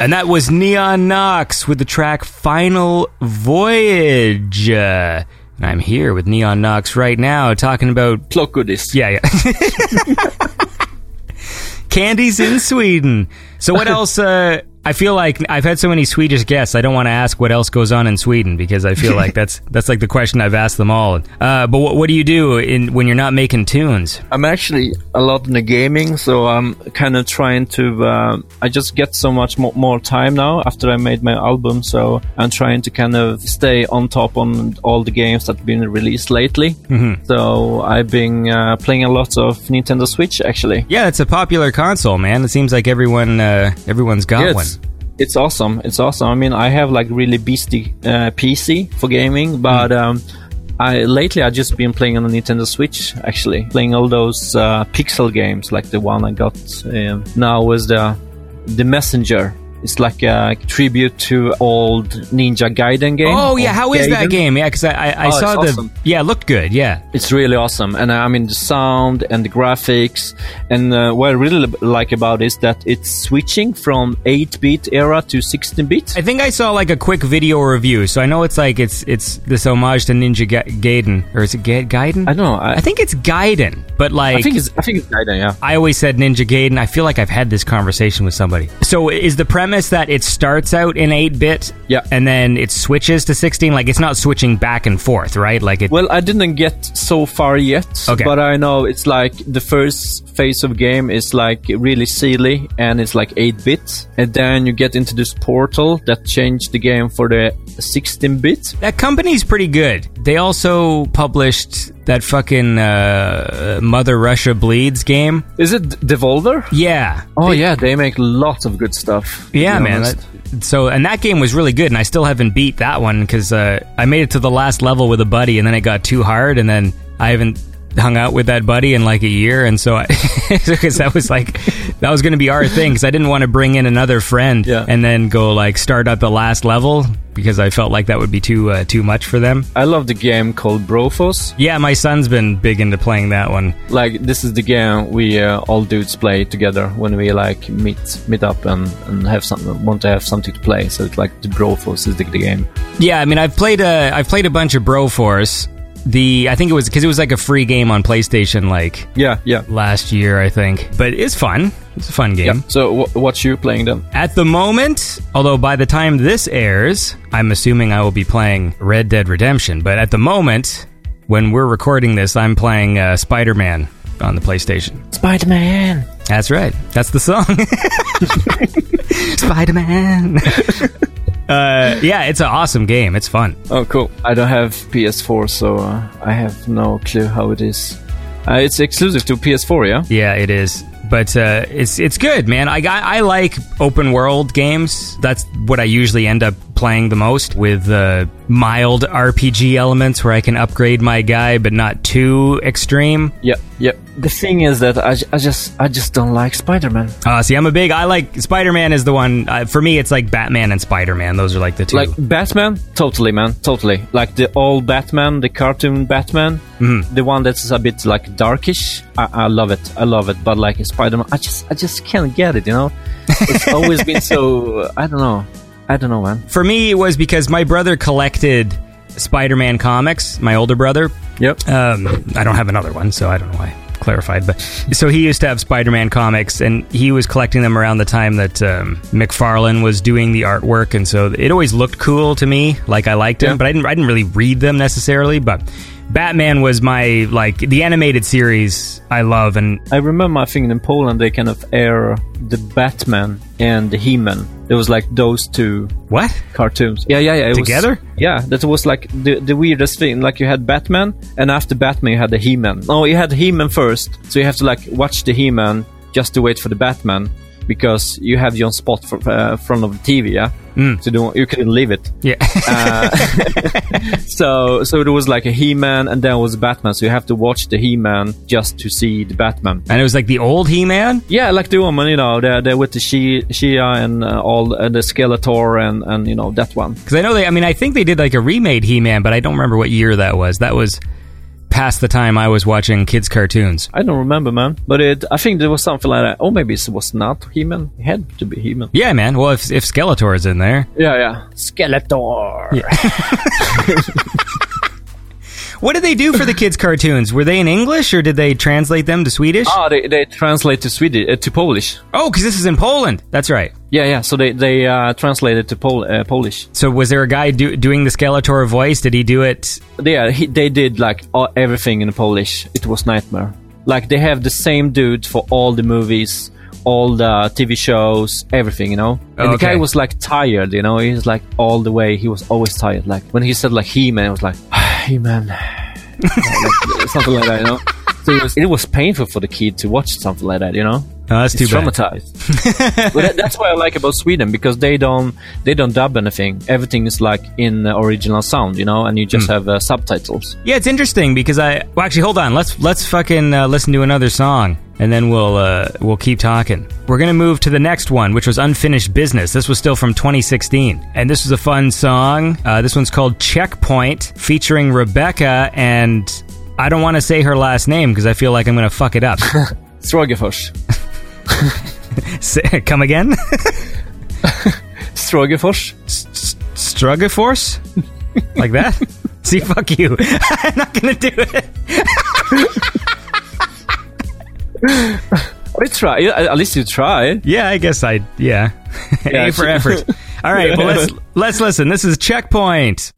And that was Neon Nox with the track Final Voyage. Uh, and I'm here with Neon Nox right now talking about. Clock goodies. Yeah, yeah. Candies in Sweden. So, what else? Uh, I feel like I've had so many Swedish guests. I don't want to ask what else goes on in Sweden because I feel like that's that's like the question I've asked them all. Uh, but what, what do you do in when you're not making tunes? I'm actually a lot in the gaming, so I'm kind of trying to. Uh, I just get so much more, more time now after I made my album, so I'm trying to kind of stay on top on all the games that have been released lately. Mm-hmm. So I've been uh, playing a lot of Nintendo Switch actually. Yeah, it's a popular console, man. It seems like everyone uh, everyone's got Yeah, one. It's, awesome. It's awesome. I mean, I have like really beastie uh, PC for gaming, but um, I lately I just been playing on the Nintendo Switch. Actually, playing all those uh, pixel games, like the one I got um, now was the the Messenger. It's like a tribute to old Ninja Gaiden game. Oh yeah, how is that game? Yeah, because I I, I Oh, saw the awesome. yeah, it looked good. Yeah, It's really awesome, and uh, I mean the sound and the graphics, and uh, what I really like about it is that it's switching from 8-bit era to 16-bit. I think I saw like a quick video review, so I know it's like it's it's this homage to Ninja Ga- Gaiden, or is it Ga- Gaiden? I don't know. I, I think it's Gaiden, but like I think it's I think it's Gaiden. Yeah. I always said Ninja Gaiden. I feel like I've had this conversation with somebody. So is the premise that it starts out in 8-bit Yeah. and then it switches to 16 like it's not switching back and forth, right? Like it Well, I didn't get so far yet, Okay. but I know it's like the first phase of game is like really silly and it's like 8 bit, and then you get into this portal that changed the game for the 16 bit. That company's pretty good. They also published that fucking uh, Mother Russia Bleeds game. Is it Devolver? Yeah. Oh They- yeah, they make lots of good stuff. Yeah, man. That, so, and that game was really good, and I still haven't beat that one because uh, I made it to the last level with a buddy, and then it got too hard, and then I haven't hung out with that buddy in like a year, and so I, because that was like that was going to be our thing, because I didn't want to bring in another friend Yeah. and then go like start at the last level because I felt like that would be too uh, too much for them. I love the game called Broforce. Yeah, my son's been big into playing that one. Like this is the game we uh, all dudes play together when we like meet meet up and, and have some want to have something to play. So it's like the Broforce is the, the game. Yeah, I mean, I've played a I've played a bunch of Broforce. The I think it was because it was like a free game on PlayStation like Yeah, yeah. last year, I think. But it's fun. It's a fun game. Yeah. So wh- what's you playing then? At the moment, although by the time this airs, I'm assuming I will be playing Red Dead Redemption. But at the moment, when we're recording this, I'm playing uh, Spider Man on the PlayStation. Spider Man. That's right. That's the song. Spider Man. uh, yeah, it's an awesome game. It's fun. Oh, cool. I don't have PS4, so uh, I have no clue how it is. Uh, it's exclusive to PS4, yeah. Yeah, it is. But uh, it's it's good, man. I, I I like open world games. That's what I usually end up playing the most with uh, mild RPG elements where I can upgrade my guy, but not too extreme. Yep, yep. The thing is that I, I just I just don't like Spider Man. Uh, see, I'm a big. I like Spider Man is the one uh, for me. It's like Batman and Spider Man. Those are like the two. Like Batman, totally, man, totally. Like the old Batman, the cartoon Batman, the one that's a bit like darkish. I, I love it, I love it. But like Spider Man, I just I just can't get it. You know, it's always been so. I don't know. I don't know, man. for me, it was because my brother collected Spider Man comics. My older brother, Yep. Um, I don't have another one, so I don't know why I clarified. But so he used to have Spider-Man comics, and he was collecting them around the time that um, McFarlane was doing the artwork, and so it always looked cool to me. Like I liked Yeah. but I didn't. I didn't really read them necessarily. But Batman was my like the animated series I love, and I remember, I think in Poland they kind of air the Batman and the He-Man. It was like those two what? cartoons. Yeah, yeah, yeah. it was- Together? yeah, that was like the the weirdest thing. Like you had Batman, and after Batman you had the He-Man. No, you had He-Man first, so you have to like watch the He-Man just to wait for the Batman because you have your spot for, uh, front of the TV. Yeah, Mm. so don't, you couldn't leave it. Yeah, So so there was like a He-Man, and then was Batman. So you have to watch the He-Man just to see the Batman. and it was like the old He-Man. Yeah, like the woman, you know, they're, they're with the She, Shia and uh, all uh, the Skeletor and, and, you know, that one. Because I know they. I mean, I think they did like a remade He-Man, but I don't remember what year that was. That was past the time I was watching kids cartoons. I don't remember, man. But it, I think there was something like that. Or maybe it was not He-Man. It had to be He-Man. Yeah, man. Well, if if Skeletor is in there, Yeah, yeah. Skeletor. what did they do for the kids cartoons? Were they in English or did they translate them to Swedish? Ah, they, they translate to Swedish, uh, to Polish. Oh, because this is in Poland. That's right. Yeah, yeah. So they they uh, translated to Pol- uh, Polish. So was there a guy do, doing the Skeletor voice? Did he do it? Yeah, he, they did like all, everything in Polish. It was nightmare. Like they have the same dude for all the movies, all the TV shows, everything. You know. And the Okay. guy was like tired. You know, he's like all the way. He was always tired. Like when he said like He Man, it was like He Man, like, something like that. You know. So it was, it was painful for the kid to watch something like that. You know. Oh, that's too It's bad. traumatized. but that, that's what I like about Sweden because they don't they don't dub anything. Everything is like in original sound, you know, and you just have uh, subtitles. Yeah, it's interesting because I. Well, actually, hold on. Let's let's fucking uh, listen to another song, and then we'll uh, we'll keep talking. We're gonna move to the next one, which was Unfinished Business. This was still from 2016, and this was a fun song. Uh, this one's called Checkpoint, featuring Rebecca, and I don't want to say her last name because I feel like I'm gonna fuck it up. Strogefors. Say- Come again? Strogefors. Strugaforce? like that? See, fuck you. I'm not gonna do it. We try. At least you try. Yeah, I guess I. Yeah, Yeah, A for effort. All right, well let's let's listen. This is checkpoint.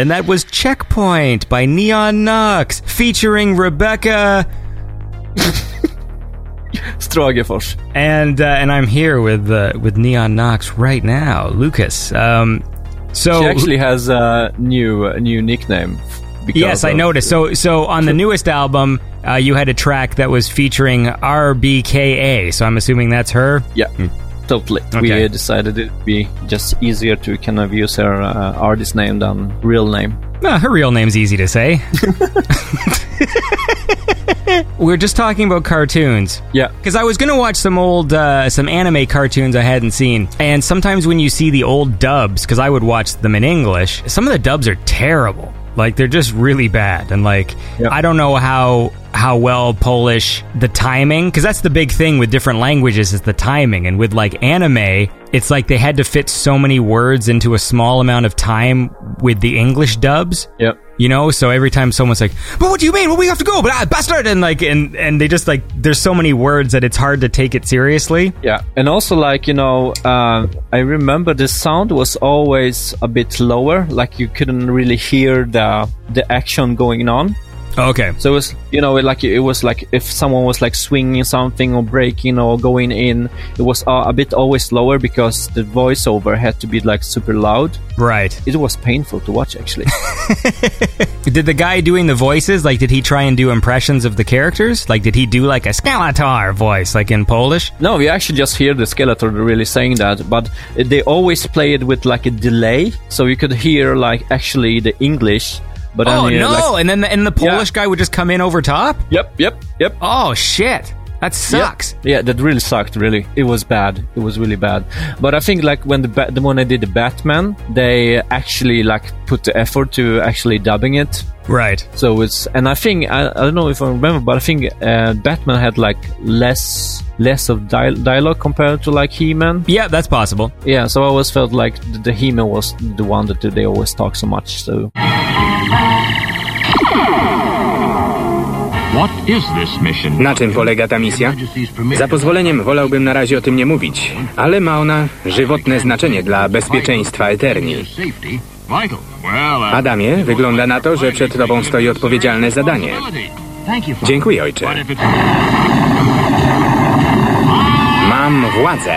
And that was Checkpoint by Neon Nox, featuring Rebecca, Stragefors. and uh, and I'm here with uh, with Neon Nox right now, Lucas. Um, so She actually has a new a new nickname. yes, I noticed. So so on the newest album, uh, you had a track that was featuring RBKA. So I'm assuming that's her. Yeah, totally. Okay. We decided it'd be just easier to kind of use her uh, artist name than real name. Uh, her real name's easy to say. We're just talking about cartoons. Yeah. Because I was gonna watch some old, uh, some anime cartoons I hadn't seen, and sometimes when you see the old dubs, because I would watch them in English, some of the dubs are terrible. Like they're just really bad, and like Yep. I don't know how how well Polish the timing, because that's the big thing with different languages is the timing, and with like anime, it's like they had to fit so many words into a small amount of time with the English dubs. Yep. You know, so every time someone's like, "But what do you mean? Well, we have to go, but ah, bastard!" and like, and and they just like, there's so many words that it's hard to take it seriously. Yeah, and also like you know, uh, I remember the sound was always a bit lower, like you couldn't really hear the the action going on. Okay, So it was you know like it was like if someone was like swinging something or breaking or going in, it was uh, a bit always lower because the voiceover had to be like super loud. right. It was painful to watch actually. Did the guy doing the voices like, did he try and do impressions of the characters? Like, did he do like a Skeletor voice, like in Polish? No, we actually just hear the Skeletor really saying that, but they always play it with like a delay, so you could hear like actually the English. But oh no! like- and then the, and the Yeah. Polish guy would just come in over top. yep, yep, yep. Oh shit! That sucks. Yeah, yeah, that really sucked. Really, it was bad. It was really bad. But I think like when the ba- the when I did the Batman, they actually like put the effort to actually dubbing it. Right. So it's and I think I, I don't know if I remember, but I think uh, Batman had like less less of dia- dialogue compared to like He-Man. Yeah, that's possible. Yeah, so I always felt like the, the He-Man was the one that they always talk so much. So Na czym polega ta misja? Za pozwoleniem wolałbym na razie o tym nie mówić, ale ma ona żywotne znaczenie dla bezpieczeństwa Eterni. Adamie, wygląda na to, że przed tobą stoi odpowiedzialne zadanie. Dziękuję, ojcze. Mam władzę.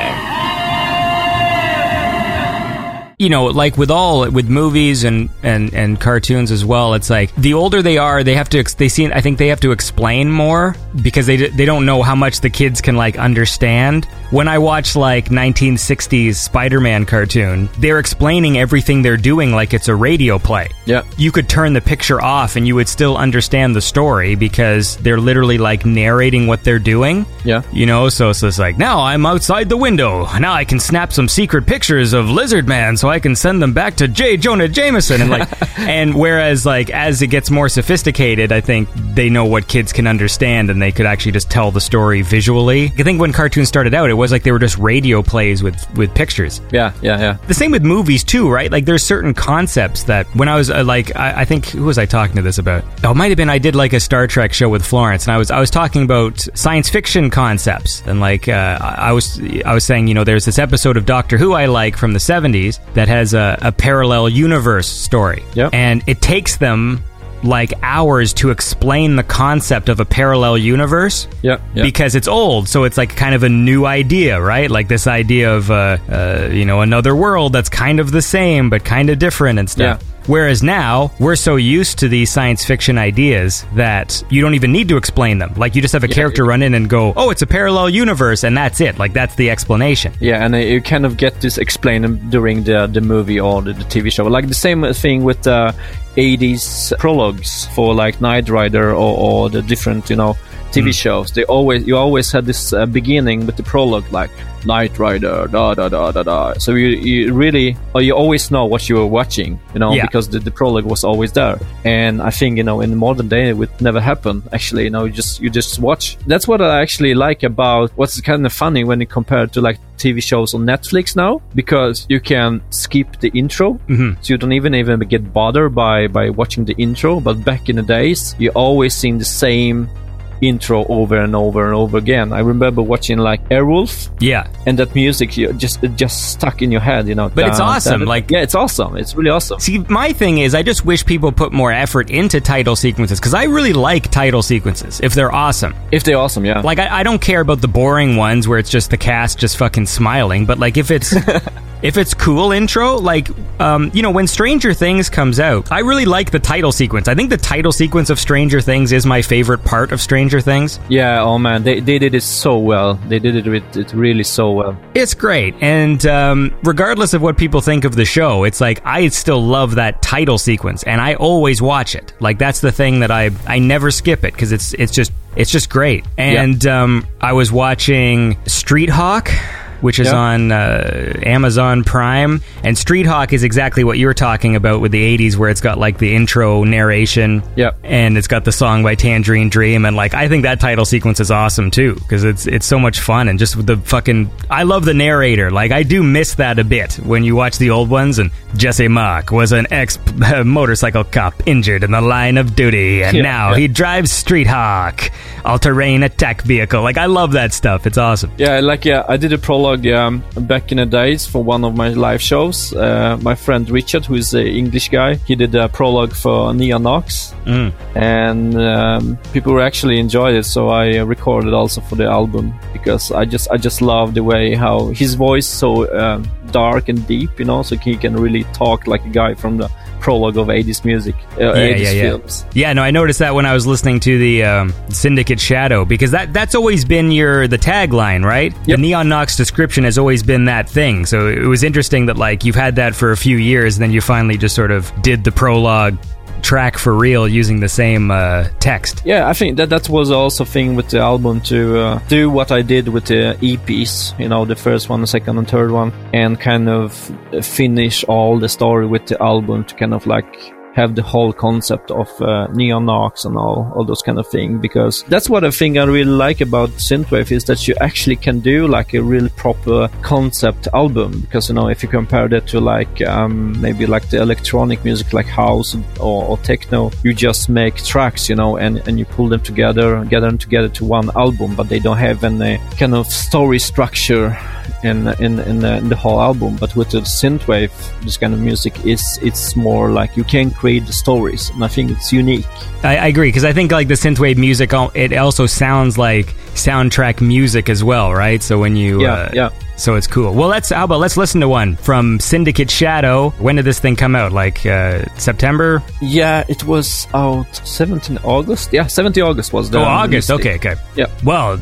You know, like with all with movies and and and cartoons as well, it's like the older they are, they have to they see I think they have to explain more because they they don't know how much the kids can like understand. When I watch like 1960s Spider-Man cartoon, they're explaining everything they're doing like it's a radio play. yeah, You could turn the picture off and you would still understand the story because they're literally like narrating what they're doing. yeah. You know, so it's just like, now I'm outside the window. Now I can snap some secret pictures of Lizard Man so I can send them back to J. Jonah Jameson. And like, and whereas like, as it gets more sophisticated, I think they know what kids can understand and they could actually just tell the story visually. I think when cartoons started out, it was like they were just radio plays with, with pictures. Yeah, yeah, yeah. The same with movies too, right? Like there's certain concepts that when I was uh, like, I, I think who was I talking to this about? Oh, it might have been I did like a Star Trek show with Florence, and I was I was talking about science fiction concepts, and like uh, I was I was saying, you know, there's this episode of Doctor Who I like from the '70s that has a, a parallel universe story, Yep. and it takes them like hours to explain the concept of a parallel universe Yeah, yeah. because it's old so it's like kind of a new idea right like this idea of uh, uh, you know another world that's kind of the same but kind of different and stuff Yeah. Whereas now, we're so used to these science fiction ideas that you don't even need to explain them. Like, you just have a character run in and go, oh, it's a parallel universe, and that's it. Like, that's the explanation. Yeah, and uh, you kind of get this explained during the the movie or the, the TV show. Like the same thing with the 80s prologues for like Knight Rider or, or the different, you know, TV shows. They always you always had this uh, beginning with the prologue like Knight Rider, da da da da da. So you you really or you always know what you were watching, you know, Yeah. because the, the prologue was always there. And I think you know in the modern day it would never happen. Actually, you know, you just you just watch. That's what I actually like about what's kind of funny when you compare to like TV shows on Netflix now because you can skip the intro, so you don't even even get bothered by by watching the intro. But back in the days, you always seen the same intro over and over and over again. I remember watching like Airwolf, Yeah. and that music you just it just stuck in your head, you know. But it's awesome, like- yeah, it's awesome. It's really awesome. See, my thing is, I just wish people put more effort into title sequences because I really like title sequences if they're awesome. If they're awesome, yeah. Like, I, I don't care about the boring ones where it's just the cast just fucking smiling, but like if it's. If it's cool intro, like um, you know, when Stranger Things comes out, I really like the title sequence. I think the title sequence of Stranger Things is my favorite part of Stranger Things. yeah, oh man, they, they did it so well. They did it with it really so well. It's great, and um, regardless of what people think of the show, it's like I still love that title sequence, and I always watch it. Like that's the thing that I I never skip it because it's it's just it's just great. And um, I was watching Street Hawk. Which is Yeah. on uh, Amazon Prime, and Street Hawk is exactly what you were talking about with the '80s, where it's got like the intro narration, Yep. and it's got the song by Tangerine Dream, and like I think that title sequence is awesome too because it's it's so much fun and just with the fucking I love the narrator. Like I do miss that a bit when you watch the old ones. And Jesse Mach was an ex motorcycle cop injured in the line of duty, and now he drives Street Hawk, all terrain attack vehicle. Like I love that stuff. It's awesome. Yeah, like yeah, I did a prologue um, back in the days for one of my live shows. Uh, my friend Richard, who is an English guy, he did a prologue for Neon Nox, and um, people actually enjoyed it. So I recorded also for the album because I just I just love the way how his voice so um, dark and deep, you know, so he can really talk like a guy from the prologue of 80s music, uh, 80s films. Yeah, no, I noticed that when I was listening to the um, Syndicate Shadow because that that's always been your the tagline, right? The Neon Nox description has always been that thing. So it was interesting that like you've had that for a few years, and then you finally just sort of did the prologue track for real using the same uh, text. Yeah, I think that that was also thing with the album to uh, do what I did with the EPs, you know, the first one, the second, and third one, and kind of finish all the story with the album to kind of like have the whole concept of uh, neon Nox and all, all those kind of thing because that's what I think I really like about synthwave is that you actually can do like a real proper concept album because you know if you compare that to like um, maybe like the electronic music like house or, or techno you just make tracks you know and, and you pull them together gather them together to one album but they don't have any kind of story structure in in in the, in the whole album. But with the synthwave, this kind of music is it's more like you can create the stories, and I think it's unique. I, I agree because I think like the synthwave music, it also sounds like soundtrack music as well, right? So when you Yeah, uh, yeah. So it's cool. Well, let's how about let's listen to one from Syndicate Shadow. When did this thing come out? Like uh, September? Yeah, it was out 17 August. Yeah, 17 August was the oh, August. release. Okay, okay. Yeah. Well,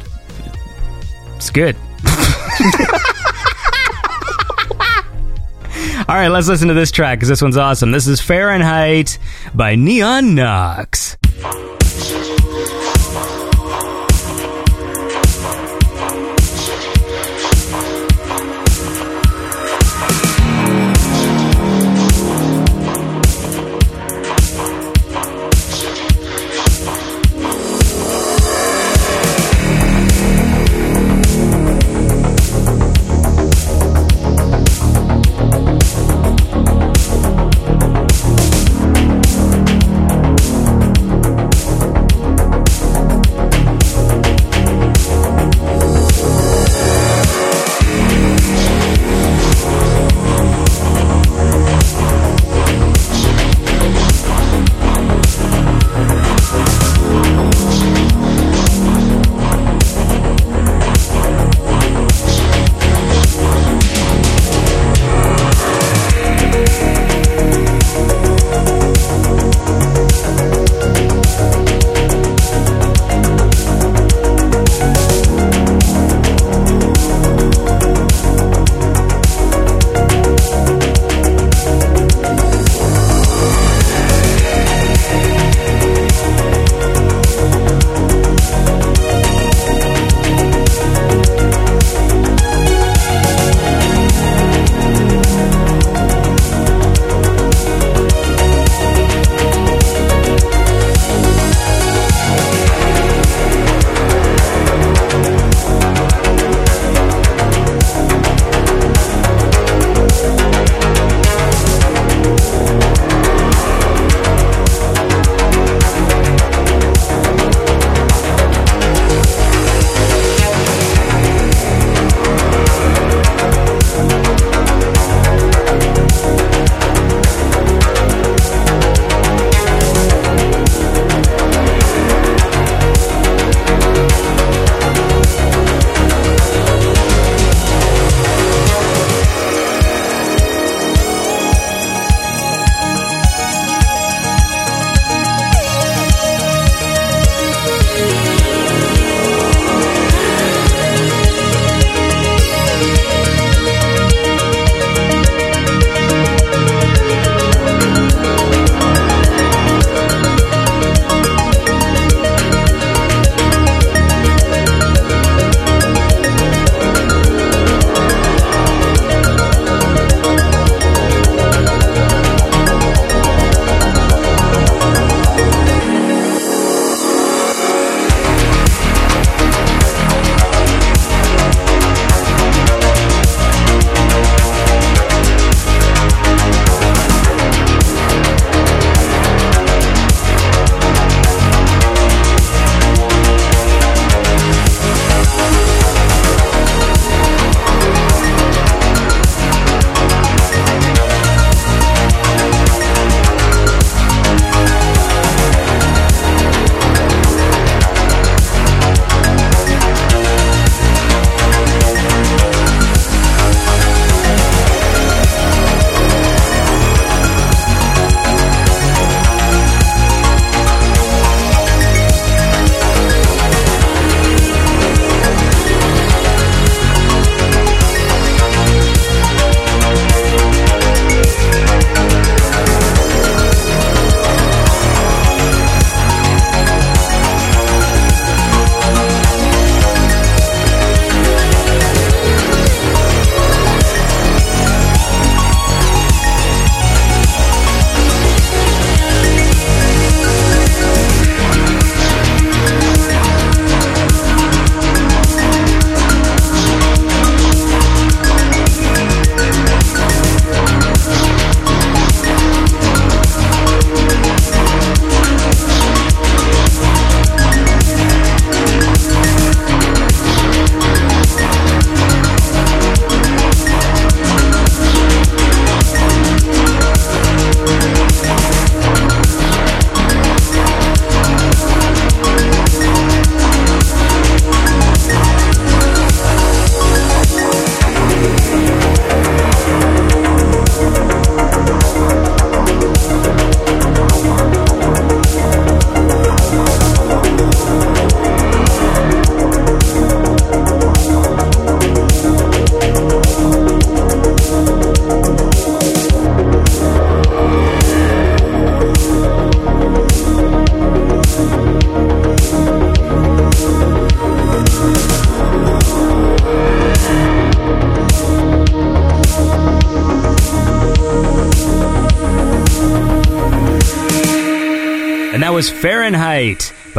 it's good. All right, let's listen to this track because this one's awesome. This is Fahrenheit by Neon Nox.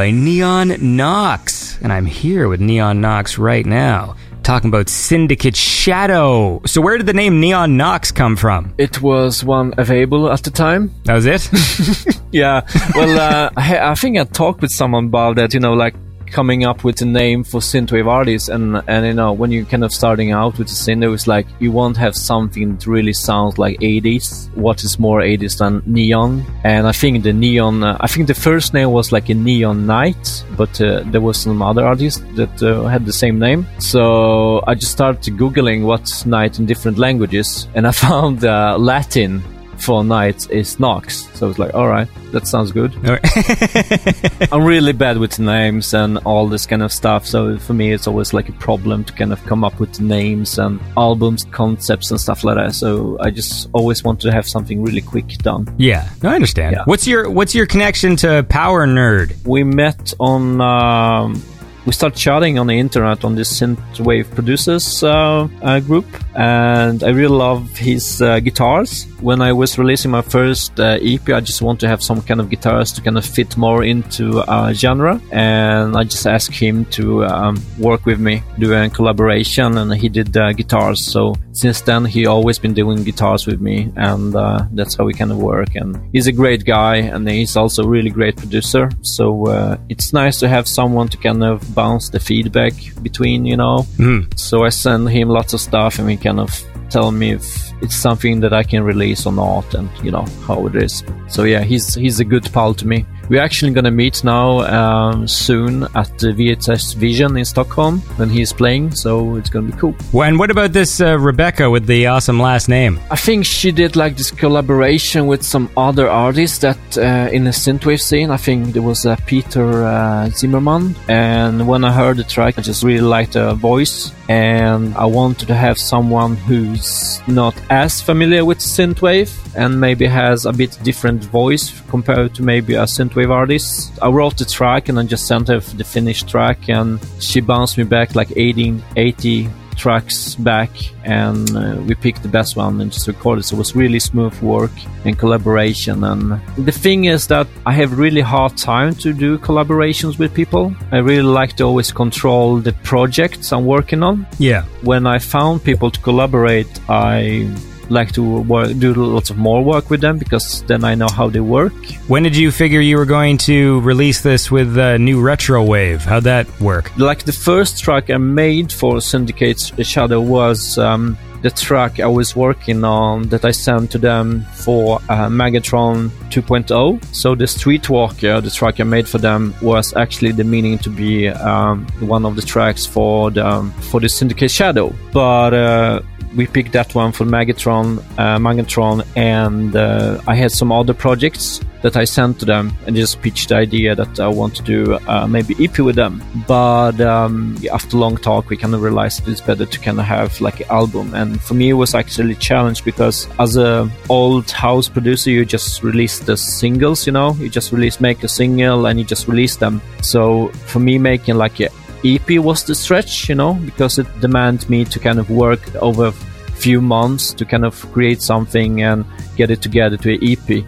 By Neon Nox. And I'm here with Neon Nox right now, talking about Syndicate Shadow. So, where did the name Neon Nox come from? It was one available at the time. That was it? Yeah. Well, uh, I, I think I talked with someone about that. You know, like coming up with a name for synthwave artists, and and you know, when you're kind of starting out with the synth, it's like you won't have something that really sounds like 80s. What is more 80s than neon? And I think the neon. Uh, I think the first name was like a neon night, but uh, there was some other artists that uh, had the same name. So I just started googling what's night in different languages, and I found uh, Latin for night is Nox. So I was like, all right, that sounds good. I'm really bad with names and all this kind of stuff. So for me, it's always like a problem to kind of come up with names and albums, concepts, and stuff like that. So I just always want to have something really quick done. yeah, no, I understand. Yeah. What's your What's your connection to Power Nerd? We met on. Um, we started chatting on the internet on this synthwave producers uh, uh, group, and I really love his uh, guitars. When I was releasing my first uh, EP, I just want to have some kind of guitars to kind of fit more into uh, genre, and I just asked him to um, work with me, do a collaboration, and he did uh, guitars. So since then, he always been doing guitars with me, and uh, that's how we kind of work. And he's a great guy, and he's also a really great producer. So uh, it's nice to have someone to kind of bounce the feedback between, you know. Mm. So I send him lots of stuff, and he kind of tell me if it's something that I can release or not, and you know how it is. So yeah, he's he's a good pal to me. We're actually gonna meet now um, soon at the VHS Vision in Stockholm when he's playing. So it's gonna be cool. Well, and what about this uh, Rebecca with the awesome last name? I think she did like this collaboration with some other artists that uh, in the synthwave scene. I think there was uh, Peter uh, Zimmerman, and when I heard the track, I just really liked the voice, and I wanted to have someone who's not as familiar with synthwave and maybe has a bit different voice compared to maybe a synthwave artist. I wrote the track and I just sent her the finished track, and she bounced me back like 80, 80 tracks back and uh, we picked the best one and just recorded so it was really smooth work and collaboration and the thing is that i have really hard time to do collaborations with people i really like to always control the projects i'm working on Yeah. when i found people to collaborate i like to work, do lots of more work with them because then i know how they work When did you figure you were going to release this with uh, NewRetroWave? How'd that work? like the first track I made for Syndicate Shadow was um, the track I was working on that I sent to them for uh, Magnatron 2.0. So the Streetwalker, the track I made for them, was actually the meaning to be um, one of the tracks for the for the Syndicate Shadow, but. Uh, we picked that one for Magnatron, uh, and uh, I had some other projects that I sent to them and just pitched the idea that I want to do uh, maybe EP with them. But um, after long talk, we kind of realized it's better to kind of have like an album. And for me, it was actually a challenge because as a old house producer, you just release the singles, you know, you just release make a single and you just release them. So for me, making like a EP was the stretch, you know, because it demanded me to kind of work over a few months to kind of create something and get it together to an EP.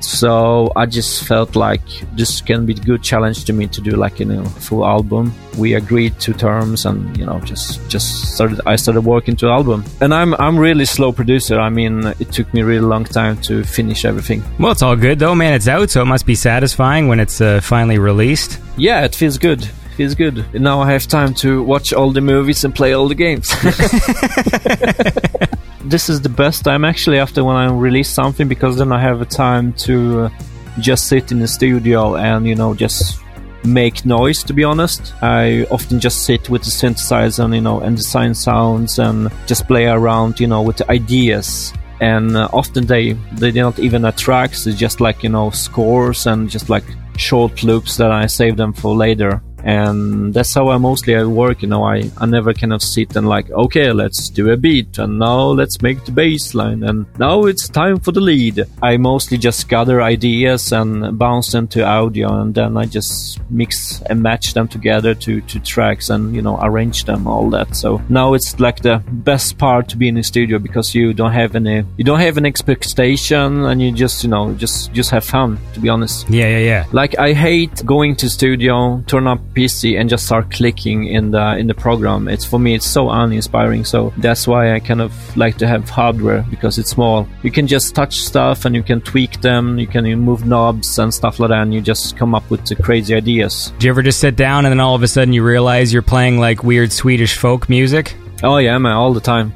So I just felt like this can be a good challenge to me to do like you know full album. We agreed to terms and you know just just started. I started working to album, and I'm I'm really slow producer. I mean, it took me a really long time to finish everything. Well, it's all good though, man. It's out, so it must be satisfying when it's uh, finally released. Yeah, it feels good. Feels good. Now I have time to watch all the movies and play all the games. this is the best time actually after when I release something because then I have a time to uh, just sit in the studio and you know just make noise to be honest i often just sit with the synthesizer and you know and design sounds and just play around you know with the ideas and uh, often they they're not even a tracks it's just like you know scores and just like short loops that i save them for later and that's how I mostly I work. You know, I, I never kind of sit and like, okay, let's do a beat, and now let's make the bass line, and now it's time for the lead. I mostly just gather ideas and bounce them to audio, and then I just mix and match them together to, to tracks and, you know, arrange them, all that. So now it's like the best part to be in the studio because you don't have any, you don't have an expectation and you just, you know, just, just have fun, to be honest. Yeah, yeah, yeah. Like I hate going to studio, turn up PC, and just start clicking in the in the program. It's for me, it's so uninspiring. So that's why I kind of like to have hardware because it's small. You can just touch stuff and you can tweak them. You can move knobs and stuff like that, and you just come up with the crazy ideas. Do you ever just sit down and then all of a sudden you realize you're playing like weird Swedish folk music? Oh yeah, man, all the time.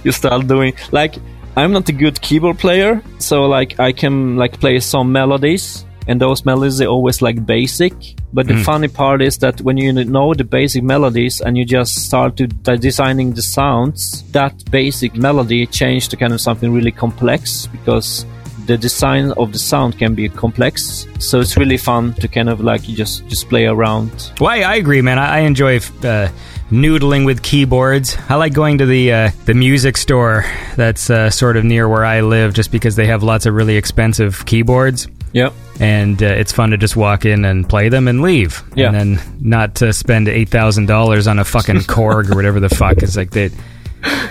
you start doing like I'm not a good keyboard player, so like I can like play some melodies, and those melodies are always like basic. But the funny part is that when you know the basic melodies and you just start to de- designing the sounds, that basic melody change to kind of something really complex because the design of the sound can be complex. So it's really fun to kind of like just just play around. Well, I, I agree, man. I, I enjoy uh, noodling with keyboards. I like going to the uh, the music store that's uh, sort of near where I live, just because they have lots of really expensive keyboards, Yep. and uh, it's fun to just walk in and play them and leave, Yeah. and then not to spend eight thousand dollars on a fucking Korg or whatever the fuck. It's like they.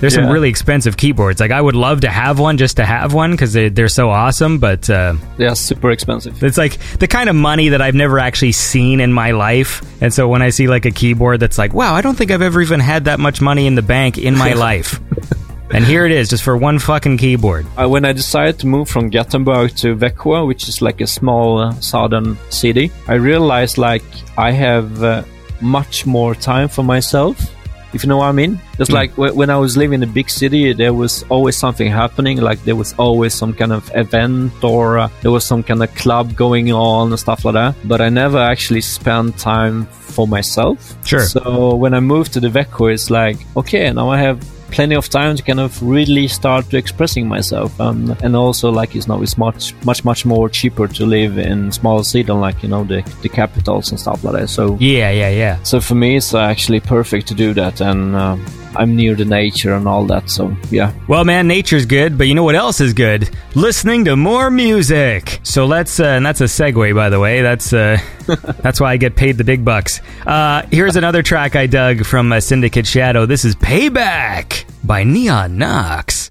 There's some really expensive keyboards. Like I would love to have one just to have one because they, they're so awesome, but. Uh, They are super expensive. it's like the kind of money that I've never actually seen in my life. And so when I see like a keyboard that's like, wow, I don't think I've ever even had that much money in the bank in my life. And here it is, just for one fucking keyboard. Uh, when I decided to move from Gothenburg to Växjö, which is like a small uh, southern city, I realized like I have uh, much more time for myself. If you know what I mean, it's like wh- when I was living in a big city, there was always something happening. Like there was always some kind of event or uh, there was some kind of club going on and stuff like that. But I never actually spent time for myself. Sure. So when I moved to the Växjö, it's like okay, now I have plenty of time to kind of really start to expressing myself. Um, and also like it's now it's much much much more cheaper to live in small city than like you know the, the capitals and stuff like that. So Yeah, yeah, yeah. so for me it's actually perfect to do that. And um, i'm near the nature and all that so yeah Well, man, nature's good, but you know what else is good? Listening to more music. So let's, uh, and that's a segue, by the way. That's uh, that's why I get paid the big bucks. Uh, here's another track I dug from uh, Syndicate Shadow. This is "Payback" by Neon Nox.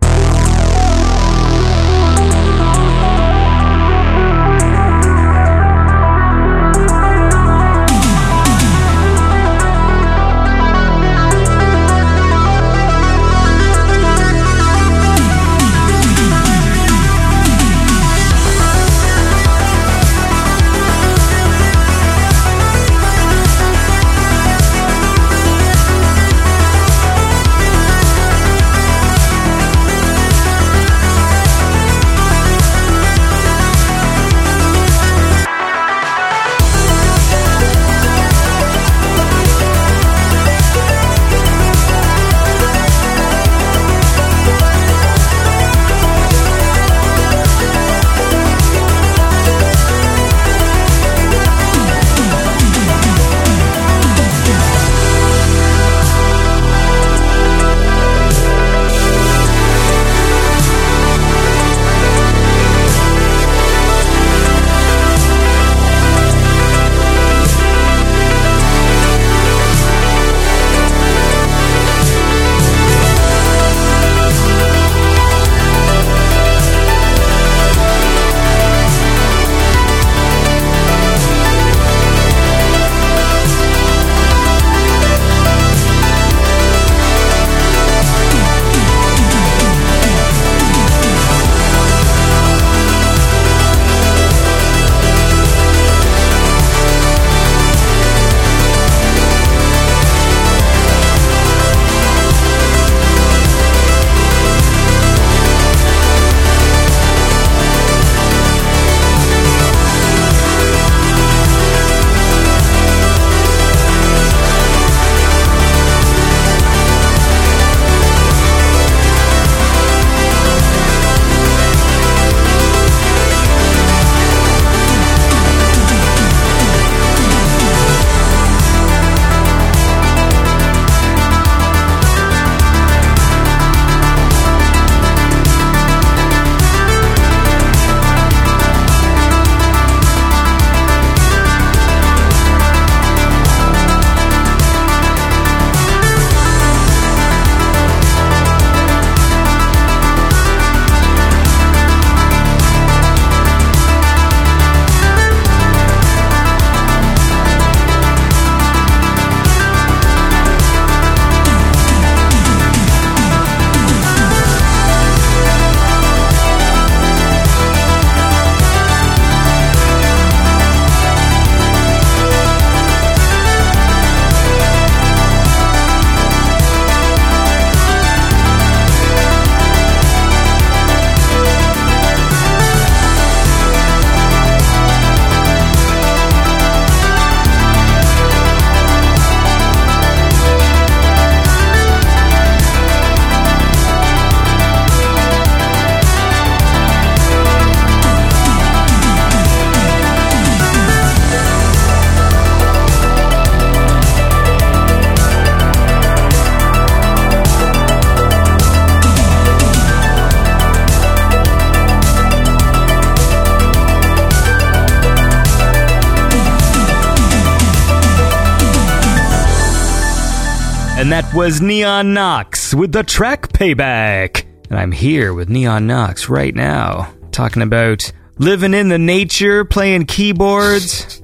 Was Neon Nox with the track Payback. And I'm here with Neon Nox right now, talking about living in the nature, playing keyboards.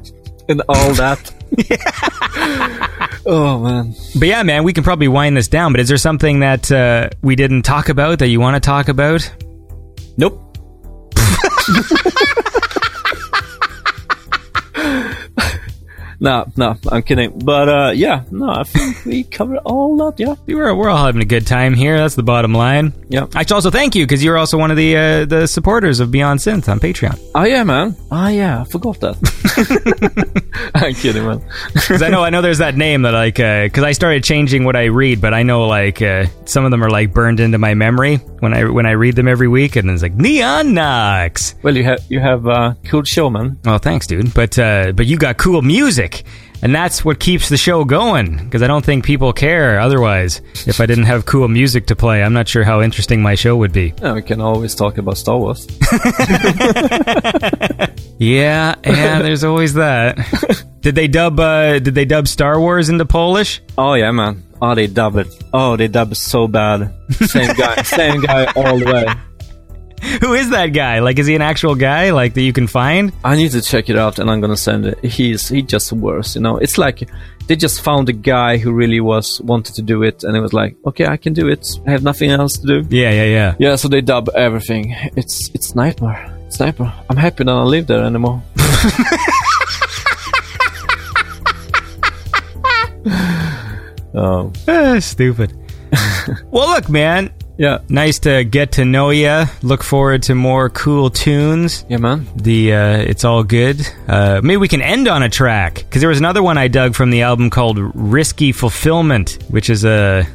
And all that. oh man. But yeah, man, we can probably wind this down. But is there something that uh, we didn't talk about that you want to talk about? Nope. no, no, I'm kidding. But uh, yeah, no, I think we covered all that. Yeah, We're, we're all having a good time here. That's the bottom line. yeah. I should also thank you because you're also one of the uh, the supporters of Beyond Synth on Patreon. Oh yeah, man. Oh yeah, I forgot that. I'm kidding, man. Because I know I know there's that name that like because I started changing what I read, but I know like uh, some of them are like burned into my memory when I when I read them every week, and it's like Neon Nox. Well, you have you have a cool show, man. Oh, thanks, dude. But uh, but you got cool music, and that's what keeps the show going. Because I don't think people care otherwise. If I didn't have cool music to play, I'm not sure how interesting my show would be. Yeah, we can always talk about Star Wars. Yeah, yeah. there's always that. Did they dub uh, Did they dub Star Wars into Polish? Oh yeah, man. Oh, they dub it. Oh, they dub it so bad. Same guy, same guy all the way. Who is that guy? Like, is he an actual guy like that you can find? I need to check it out, and I'm gonna send it. He's he just worse, you know. It's like they just found a guy who really was wanted to do it, and it was like, okay, I can do it. I have nothing else to do. Yeah, yeah, yeah. Yeah, so they dub everything. It's it's nightmare. It's nightmare. I'm happy that I don't live there anymore. oh Ah, stupid. well, look, man. Yeah, Nice to get to know you. Look forward to more cool tunes. yeah, man. The uh, it's all good. Uh, maybe we can end on a track because there was another one I dug from the album called "Risky Fulfillment," which is a,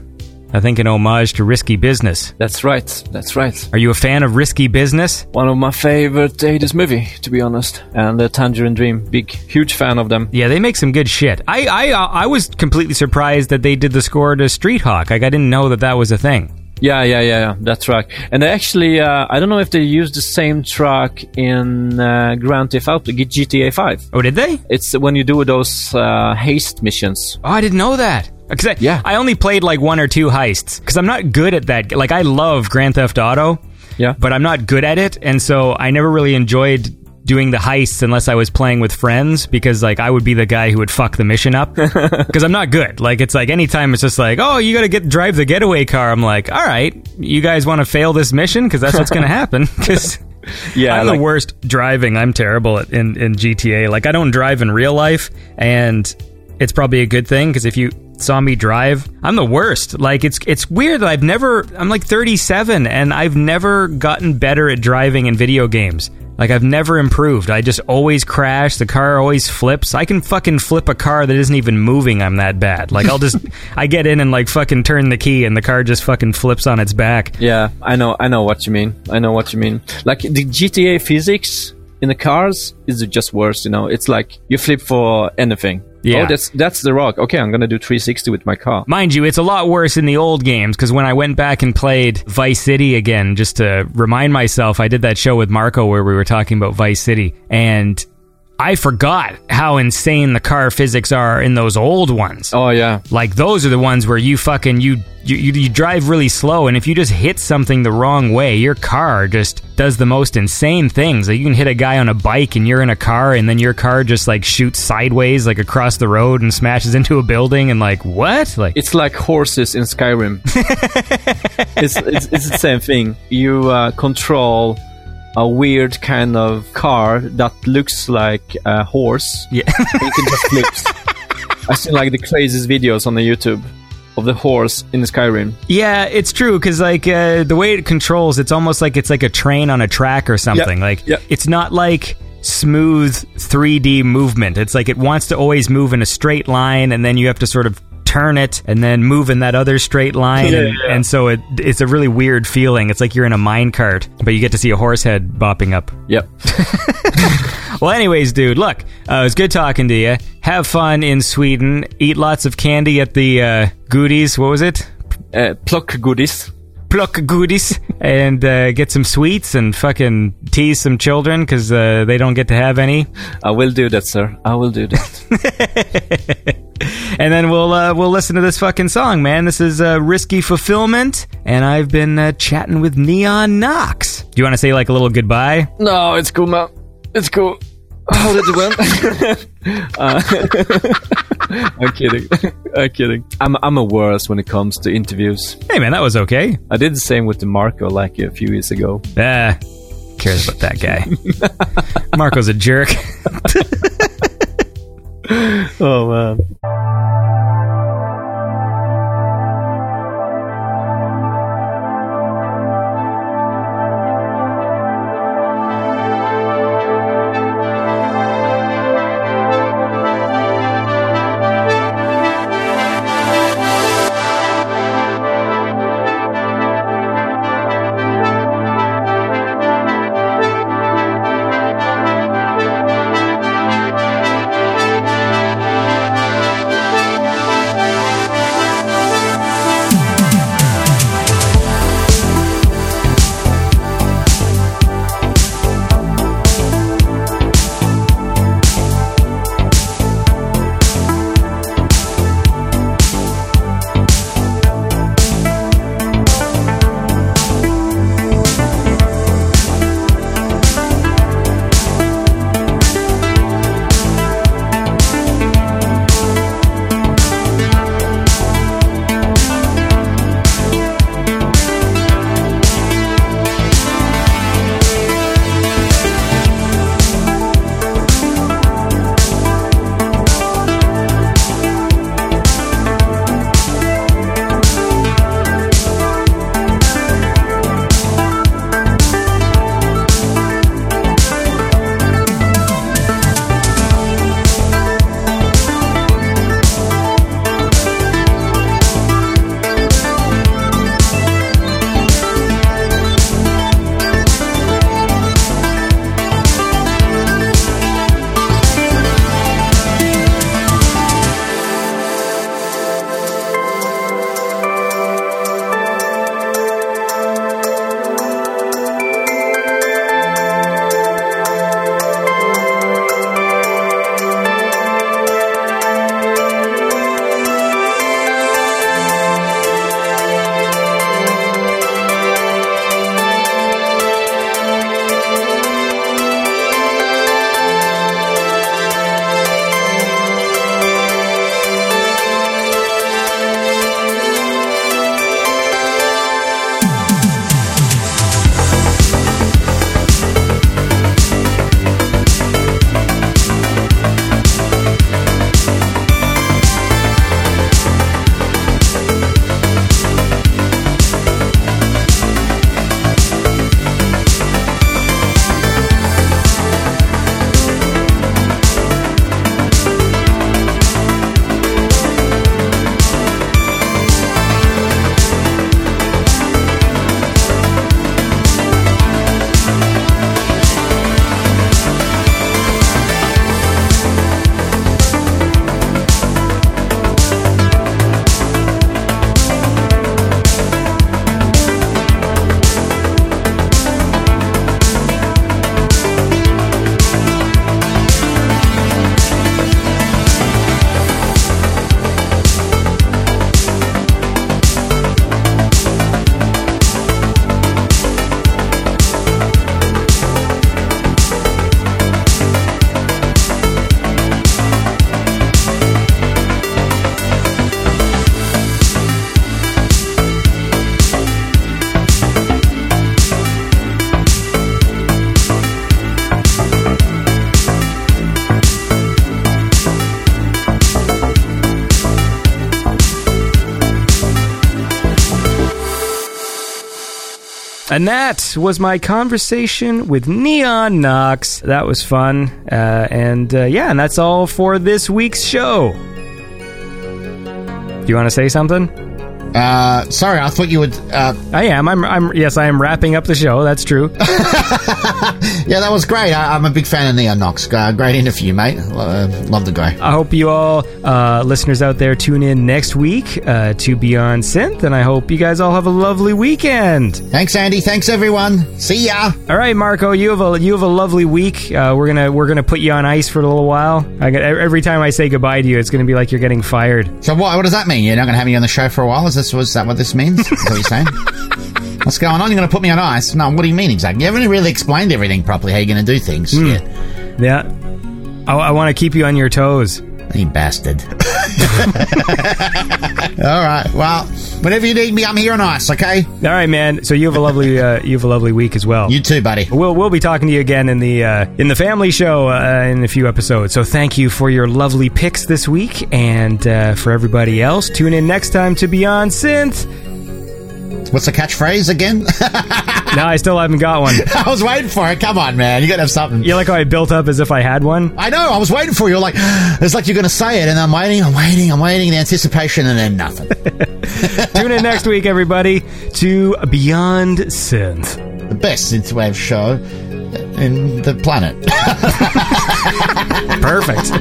I think, an homage to Risky Business. That's right. That's right. Are you a fan of Risky Business? One of my favorite 80s movie, to be honest. And uh, Tangerine Dream, big, huge fan of them. Yeah, they make some good shit. I I uh, I was completely surprised that they did the score to Street Hawk. Like I didn't know that that was a thing. Yeah, yeah, yeah, yeah. That's right. And they actually, uh, I don't know if they used the same track in uh, Grand Theft Auto, GTA 5. Oh, did they? It's when you do those uh, haste missions. Oh, I didn't know that. Cause I, Yeah. I only played like one or two heists because I'm not good at that. Like I love Grand Theft Auto, Yeah. but I'm not good at it, and so I never really enjoyed doing the heists unless I was playing with friends because like I would be the guy who would fuck the mission up because I'm not good. Like it's like anytime it's just like oh you got to get drive the getaway car. I'm like all right, you guys want to fail this mission because that's what's gonna happen because. Yeah, I'm like- the worst driving. I'm terrible at in, in GTA. Like I don't drive in real life, and it's probably a good thing because if you saw me drive, I'm the worst. Like it's it's weird that I've never. I'm like 37, and I've never gotten better at driving in video games. Like I've never improved. I just always crash. The car always flips. I can fucking flip a car that isn't even moving. I'm that bad. Like I'll just I get in and like fucking turn the key, and the car just fucking flips on its back. Yeah, I know, I know what you mean. I know what you mean. Like the GTA physics in the cars is just worse. You know, it's like you flip for anything. Yeah. Oh, that's that's the rock. Okay, I'm gonna do 360 with my car. Mind you, it's a lot worse in the old games because when I went back and played Vice City again, just to remind myself, I did that show with Marco where we were talking about Vice City, and I forgot how insane the car physics are in those old ones. Oh yeah, Like those are the ones where you fucking you, you you you drive really slow, and if you just hit something the wrong way, your car just does the most insane things. Like you can hit a guy on a bike, and you're in a car, and then your car just like shoots sideways like across the road and smashes into a building, and like what? Like it's like horses in Skyrim. it's, it's it's the same thing. You uh, control a weird kind of car that looks like a horse. yeah. it just flips. I seen like the craziest videos on the YouTube of the horse in Skyrim. Yeah, it's true because like uh, the way it controls, it's almost like it's like a train on a track or something. Like yep. it's not like smooth 3D movement. It's like it wants to always move in a straight line, and then you have to sort of turn it and then move in that other straight line, Yeah, and, yeah. and so it it's a really weird feeling. It's like you're in a mine cart, but you get to see a horse head bopping up. Yep. Well, anyways, dude, look, uh, it was good talking to you. Have fun in Sweden. Eat lots of candy at the uh, goodies. What was it? Uh, pluck goodies. Pluck goodies and uh, get some sweets and fucking tease some children because uh, they don't get to have any. I will do that, sir. I will do that. and then we'll uh, we'll listen to this fucking song, man. This is uh, risky fulfillment, and I've been uh, chatting with Neon Nox. Do you want to say like a little goodbye? No, it's cool, man. It's cool. How did it went? uh, I'm kidding. I'm kidding. I'm I'm a worse when it comes to interviews. Hey, man, that was okay. I did the same with the Marco like a few years ago. Ah, cares about that guy. Marco's a jerk. Oh man. And that was my conversation with Neon Nox. That was fun. Uh, and uh, yeah, and that's all for this week's show. Do you want to say something? Uh, sorry, I thought you would. Uh, I am. I'm. I'm. Yes, I am wrapping up the show. That's true. Yeah, that was great. I, I'm a big fan of Neon Nox. Uh, great interview, mate. Uh, love the guy. I hope you all, uh, listeners out there, tune in next week uh, to Beyond Synth, and I hope you guys all have a lovely weekend. Thanks, Andy. Thanks, everyone. See ya. All right, Marco, you have a you have a lovely week. Uh, we're gonna we're gonna put you on ice for a little while. I every time I say goodbye to you, it's gonna be like you're getting fired. So what? What does that mean? You're not going to have me on the show for a while? Is this was that what this means? Is that what you're saying? What's going on? You're going to put me on ice? No. What do you mean exactly? You haven't really explained everything properly. How you're going to do things? Yeah. Yeah, I, I want to keep you on your toes. You bastard. All right. Well, whenever you need me, I'm here on ice. Okay. All right, man. So you have a lovely uh, you have a lovely week as well. You too, buddy. We'll we'll be talking to you again in the uh, in the family show uh, in a few episodes. So thank you for your lovely picks this week, and uh, for everybody else, tune in next time to Beyond Synth. What's the catchphrase again? No, I still haven't got one. I was waiting for it. Come on, man. You got to have something. You like how I built up as if I had one? I know. I was waiting for you. Like it's like you're going to say it, and I'm waiting. I'm waiting. I'm waiting. The anticipation, and then nothing. Tune in next week, everybody, to Beyond Synth. the best synthwave show in the planet. Perfect.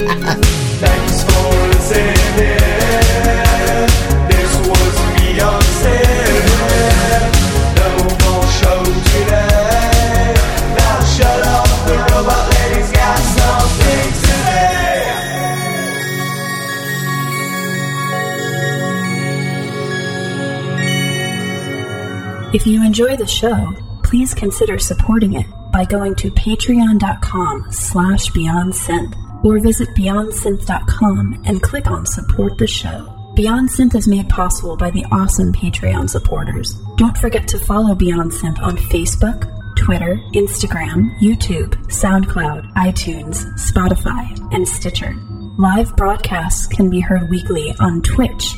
If you enjoy the show, please consider supporting it by going to patreon.com slash beyondsynth or visit beyondsynth.com and click on support the show. Beyond Synth is made possible by the awesome Patreon supporters. Don't forget to follow Beyond Synth on Facebook, Twitter, Instagram, YouTube, SoundCloud, iTunes, Spotify, and Stitcher. Live broadcasts can be heard weekly on Twitch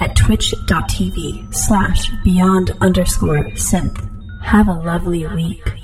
at twitch.tv slash beyond underscore synth. Have a lovely week.